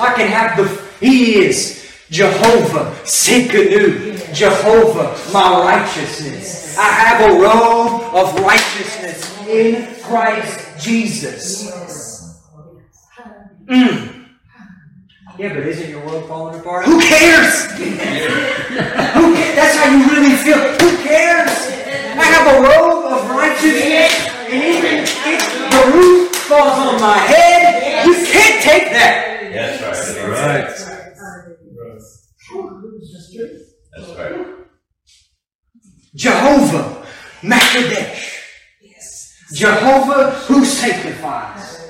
A: I can have the. He is Jehovah Tsidkenu. Jehovah, my righteousness. I have a robe of righteousness in Christ Jesus. Mm. Yeah, but isn't your world falling apart? Who cares? Who ca- That's how you really feel. Who cares? I have a robe of righteousness, and even the roof falls on my head, you can't take that.
C: That's right.
E: That's Right.
C: That's right.
A: Jehovah Makadesh. Yes. Jehovah who sanctifies.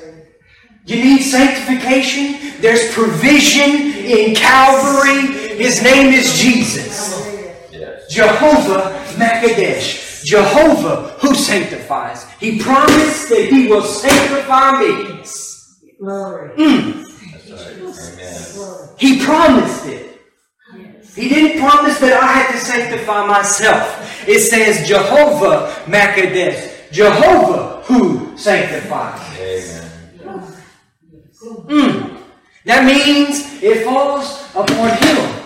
A: You need sanctification? There's provision in Calvary. His name is Jesus. Jehovah Makadesh. Jehovah who sanctifies. He promised that he will sanctify me.
C: That's right. Amen.
A: He promised it. He didn't promise that I had to sanctify myself. It says Jehovah Makadesh. Jehovah who sanctifies.
C: Amen.
A: Mm. That means it falls upon him.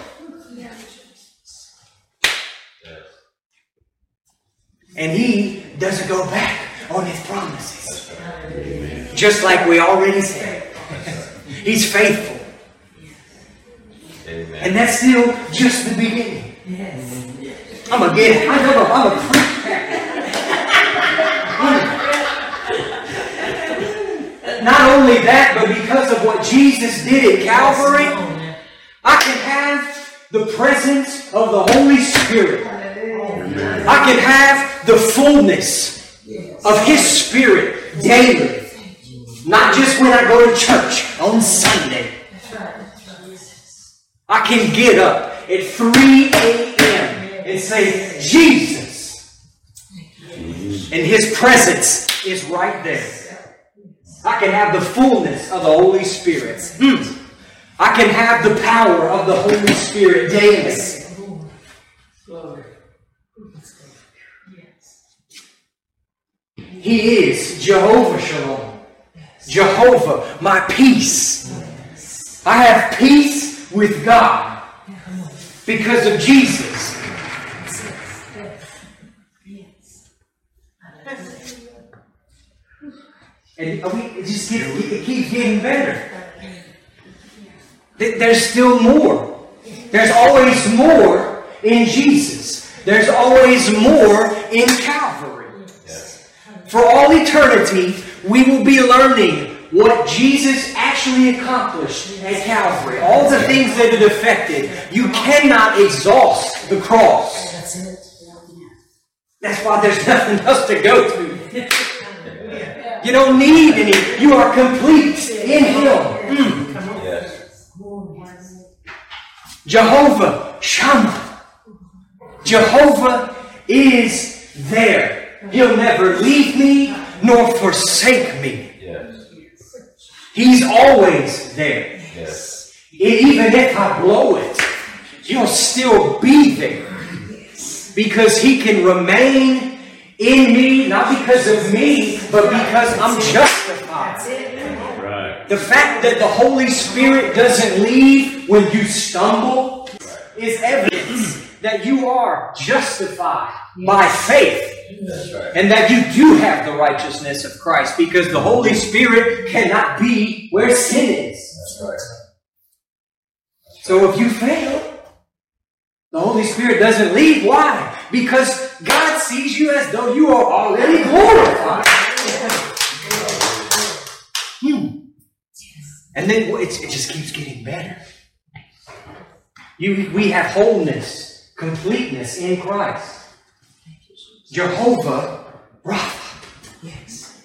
A: And he doesn't go back on his promises.
C: That's right.
A: Just like we already said. He's faithful.
C: Amen.
A: And that's still just the beginning. I'm gonna get it. I'm gonna, I'm gonna preach that. Not only that, but because of what Jesus did at Calvary, I can have the presence of the Holy Spirit. I can have the fullness of His Spirit daily. Not just when I go to church on Sunday. I can get up at 3 a.m. and say, Jesus. And His presence is right there. I can have the fullness of the Holy Spirit. Hmm. I can have the power of the Holy Spirit daily. He is Jehovah Shalom. Jehovah, my peace. I have peace with God because of Jesus. And we, just gets, it keeps getting better. There's still more. There's always more in Jesus. There's always more in Calvary.
C: Yes.
A: For all eternity, we will be learning what Jesus actually accomplished at Calvary. All the things that it affected. You cannot exhaust the cross. That's it. That's why there's [LAUGHS] nothing else to go to. You don't need any. You are complete in Him. Mm.
C: Yes.
A: Jehovah Shammah. Jehovah is there. He'll never leave me nor forsake me.
C: Yes.
A: He's always there.
C: Yes.
A: Even if I blow it, he'll still be there. Because he can remain in me, not because of me, but because I'm justified. The fact that the Holy Spirit doesn't leave when you stumble is evidence that you are justified by faith
C: right.
A: and that you do have the righteousness of Christ because the Holy Spirit cannot be where sin is.
C: That's right.
A: So if you fail, the Holy Spirit doesn't leave. Why? Because God sees you as though you are already glorified. Hmm. And then it's, it just keeps getting better. You, we have wholeness, completeness in Christ. Jehovah Rapha.
D: Yes.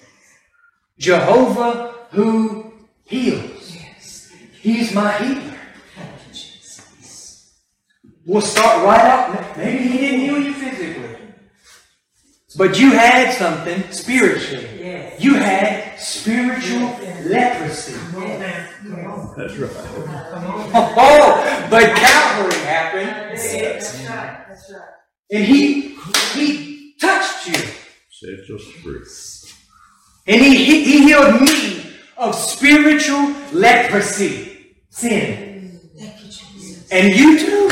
A: Jehovah who heals. Yes. He's my healer. We'll start right out. Maybe he didn't heal you physically. But you had something spiritually.
D: Yes.
A: You had spiritual leprosy.
E: That's right.
A: Oh, but Calvary happened.
F: That's right, that's right.
A: And he he touched you.
E: Set us free.
A: And he, he, he healed me of spiritual leprosy, sin. You, And you too?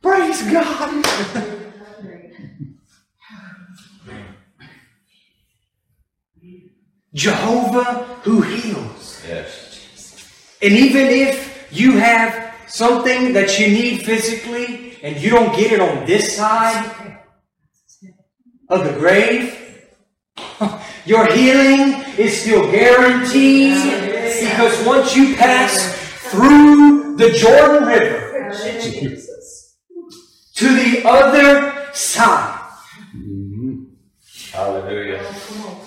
A: Praise God. [LAUGHS] Jehovah who heals.
C: Yes.
A: And even if you have something that you need physically and you don't get it on this side of the grave, [LAUGHS] your healing is still guaranteed because once you pass through the Jordan River to the other side, mm-hmm.
C: Hallelujah.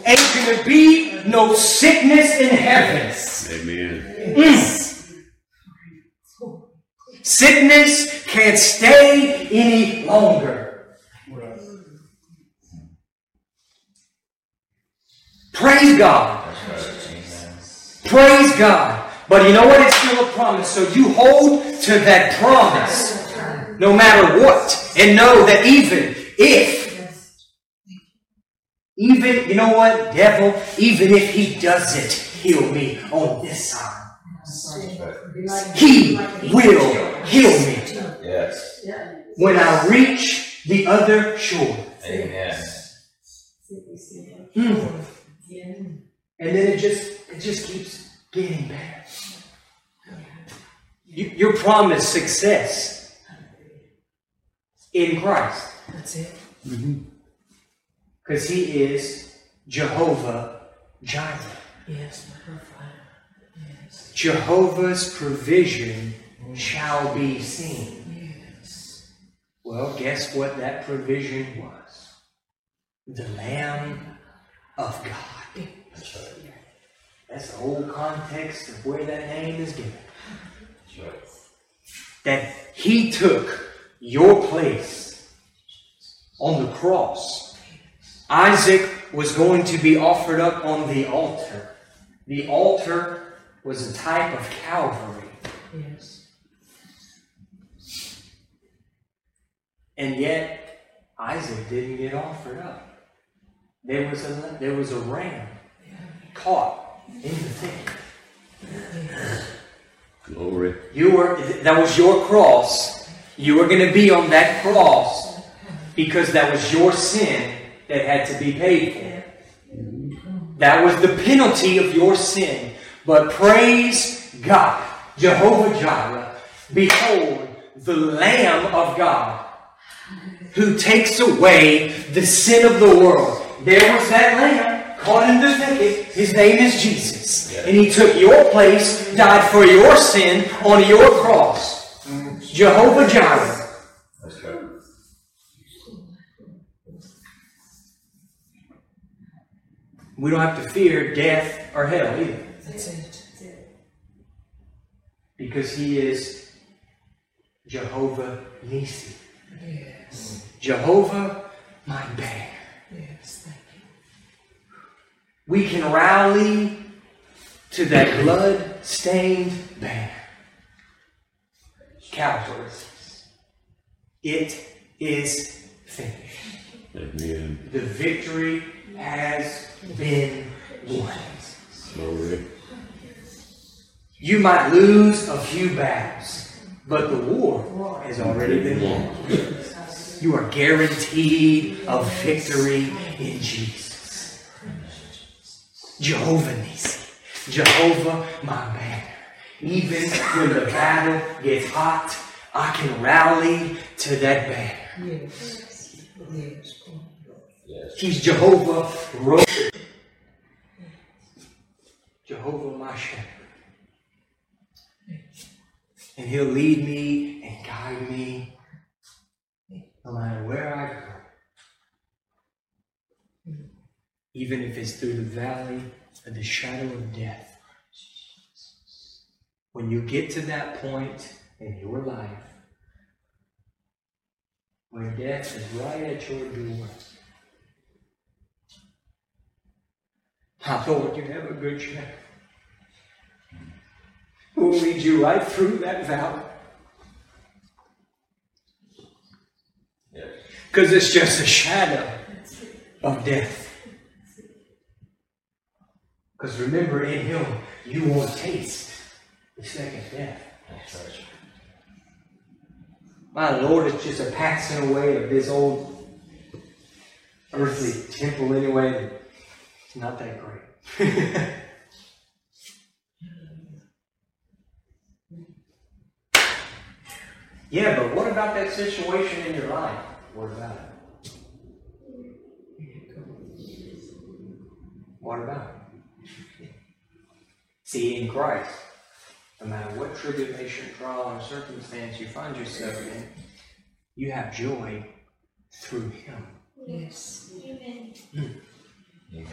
A: Ain't gonna be no sickness in heaven.
E: Amen. Mm.
A: Sickness can't stay any longer. Praise God.
C: That's right. Amen.
A: Praise God. But you know what? It's still a promise. So you hold to that promise no matter what. And know that even if, even, you know what, devil, even if he doesn't heal me on this side, he will heal me
C: Yes.
A: when I reach the other shore.
C: Amen.
A: Hmm. And then it just it just keeps getting better. You, your promised success in Christ.
D: That's it.
A: Because he is Jehovah Jireh.
D: Yes, my. Yes.
A: Jehovah's provision shall be seen.
D: Yes.
A: Well, guess what that provision was? The Lamb of God.
C: That's right.
A: That's the whole context of where that name is given.
C: Right.
A: That he took your place on the cross. Isaac was going to be offered up on the altar. The altar was a type of Calvary.
D: Yes.
A: And yet, Isaac didn't get offered up. There was a, there was a ram caught in the thicket.
E: Glory.
A: You were that was your cross. You were going to be on that cross because that was your sin that had to be paid for. That was the penalty of your sin. But praise God, Jehovah Jireh, behold the Lamb of God who takes away the sin of the world. There was that lamb caught in the thicket. His name is Jesus. And he took your place, died for your sin on your cross. Mm. Jehovah Jireh.
C: That's right.
A: We don't have to fear death or hell either.
D: That's it.
A: Because he is Jehovah Nissi.
D: Yes.
A: Jehovah, my banner.
D: Yes. Thank you.
A: We can rally to that blood stained banner. Calvary. It is finished.
E: Amen.
A: The victory has been won.
E: Glory.
A: You might lose a few battles, but the war has already been won. You are guaranteed a victory in Jesus. Jehovah Nissi, Jehovah my banner. Even when the battle gets hot, I can rally to that banner.
D: Yes. Yes.
C: Yes.
A: He's Jehovah Ro- Jehovah my shepherd. And he'll lead me and guide me no matter where I go. Even if it's through the valley of the shadow of death. When you get to that point in your life where death is right at your door, I Lord, you have a good shepherd who will lead you right through that valley. Because it's just a shadow of death. Because remember, in Him, you won't taste the second death.
C: Right.
A: My Lord it's just a passing away of this old earthly temple anyway. It's not that great. [LAUGHS] yeah, but what about that situation in your life? What about it? What about it? See, in Christ, no matter what tribulation, trial, or circumstance you find yourself in, you have joy through Him.
I: Yes. Amen. Hmm.
C: Amen.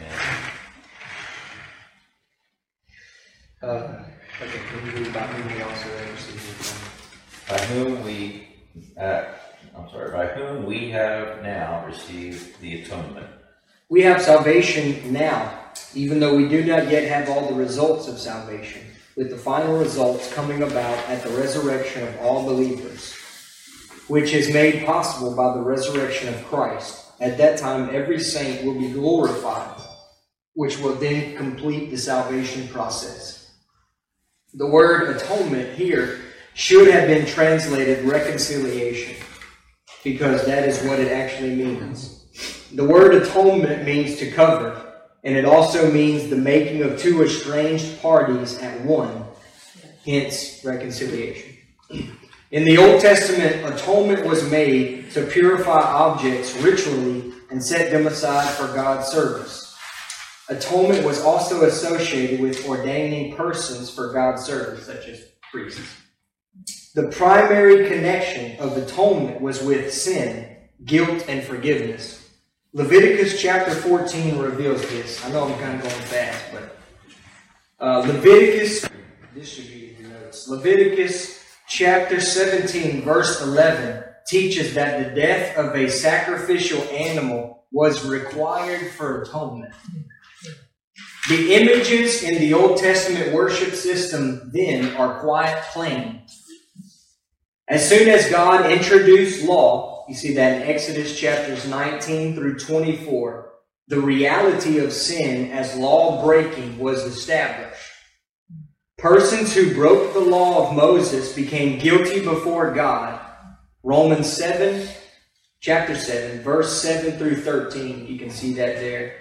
A: Uh, okay, can you read about whom we also have received the
C: By whom we, uh, I'm sorry, by whom we have now received the atonement.
A: We have salvation now, even though we do not yet have all the results of salvation, with the final results coming about at the resurrection of all believers, which is made possible by the resurrection of Christ. At that time, every saint will be glorified, which will then complete the salvation process. The word atonement here should have been translated reconciliation, because that is what it actually means. The word atonement means to cover, and it also means the making of two estranged parties at one, hence reconciliation. [CLEARS THROAT] In the Old Testament, atonement was made to purify objects ritually and set them aside for God's service. Atonement was also associated with ordaining persons for God's service, such as priests. The primary connection of atonement was with sin, guilt, and forgiveness. Leviticus chapter 14 reveals this. I know I'm kind of going fast, but uh, Leviticus, this should be in your notes. Leviticus chapter 17, verse 11 teaches that the death of a sacrificial animal was required for atonement. The images in the Old Testament worship system then are quite plain. As soon as God introduced law, you see that in Exodus chapters 19 through 24, the reality of sin as law breaking was established. Persons who broke the law of Moses became guilty before God. Romans 7, chapter 7, verse 7 through 13. You can see that there.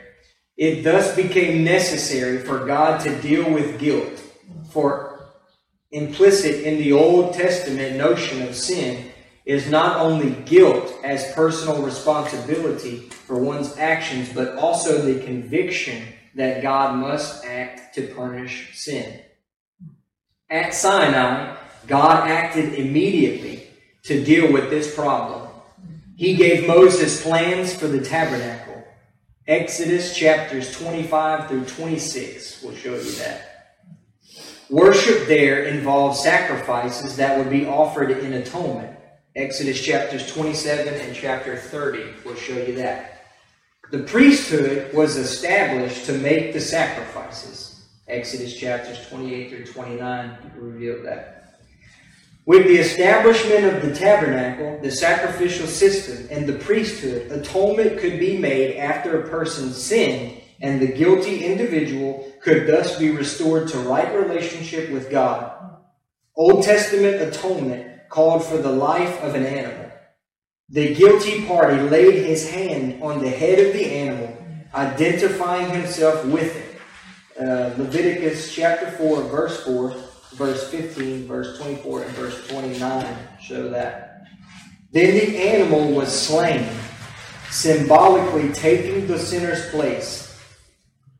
A: It thus became necessary for God to deal with guilt. For implicit in the Old Testament notion of sin is not only guilt as personal responsibility for one's actions, but also the conviction that God must act to punish sin. At Sinai, God acted immediately to deal with this problem. He gave Moses plans for the tabernacle. Exodus chapters 25 through 26 will show you that. Worship there involves sacrifices that would be offered in atonement. Exodus chapters 27 and chapter 30 will show you that. The priesthood was established to make the sacrifices. Exodus chapters 28 through 29 reveal that. With the establishment of the tabernacle, the sacrificial system, and the priesthood, atonement could be made after a person sinned, and the guilty individual could thus be restored to right relationship with God. Old Testament atonement called for the life of an animal. The guilty party laid his hand on the head of the animal, identifying himself with it. Uh, Leviticus chapter 4, verse 4 verse 15, verse 24, and verse 29 show that. Then the animal was slain, symbolically taking the sinner's place.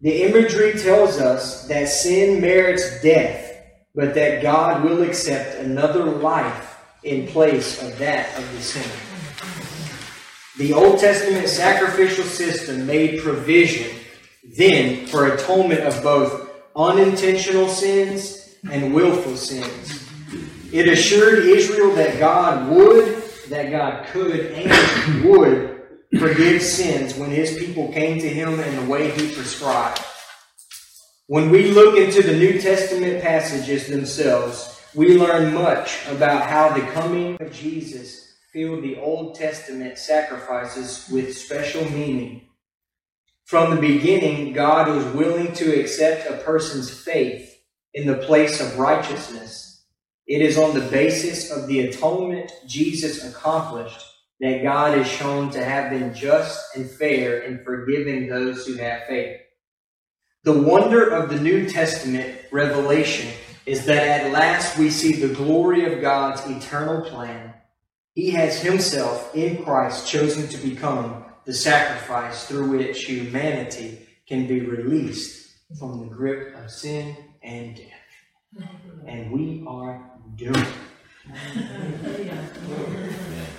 A: The imagery tells us that sin merits death, but that God will accept another life in place of that of the sinner. The Old Testament sacrificial system made provision then for atonement of both unintentional sins and willful sins. It assured Israel that God would, that God could, and would forgive sins when his people came to him in the way he prescribed. When we look into the New Testament passages themselves, we learn much about how the coming of Jesus filled the Old Testament sacrifices with special meaning. From the beginning, God was willing to accept a person's faith in the place of righteousness. It is on the basis of the atonement Jesus accomplished that God is shown to have been just and fair in forgiving those who have faith. The wonder of the New Testament revelation is that at last we see the glory of God's eternal plan. He has himself in Christ chosen to become the sacrifice through which humanity can be released from the grip of sin and death. And we are doomed.
B: Hallelujah.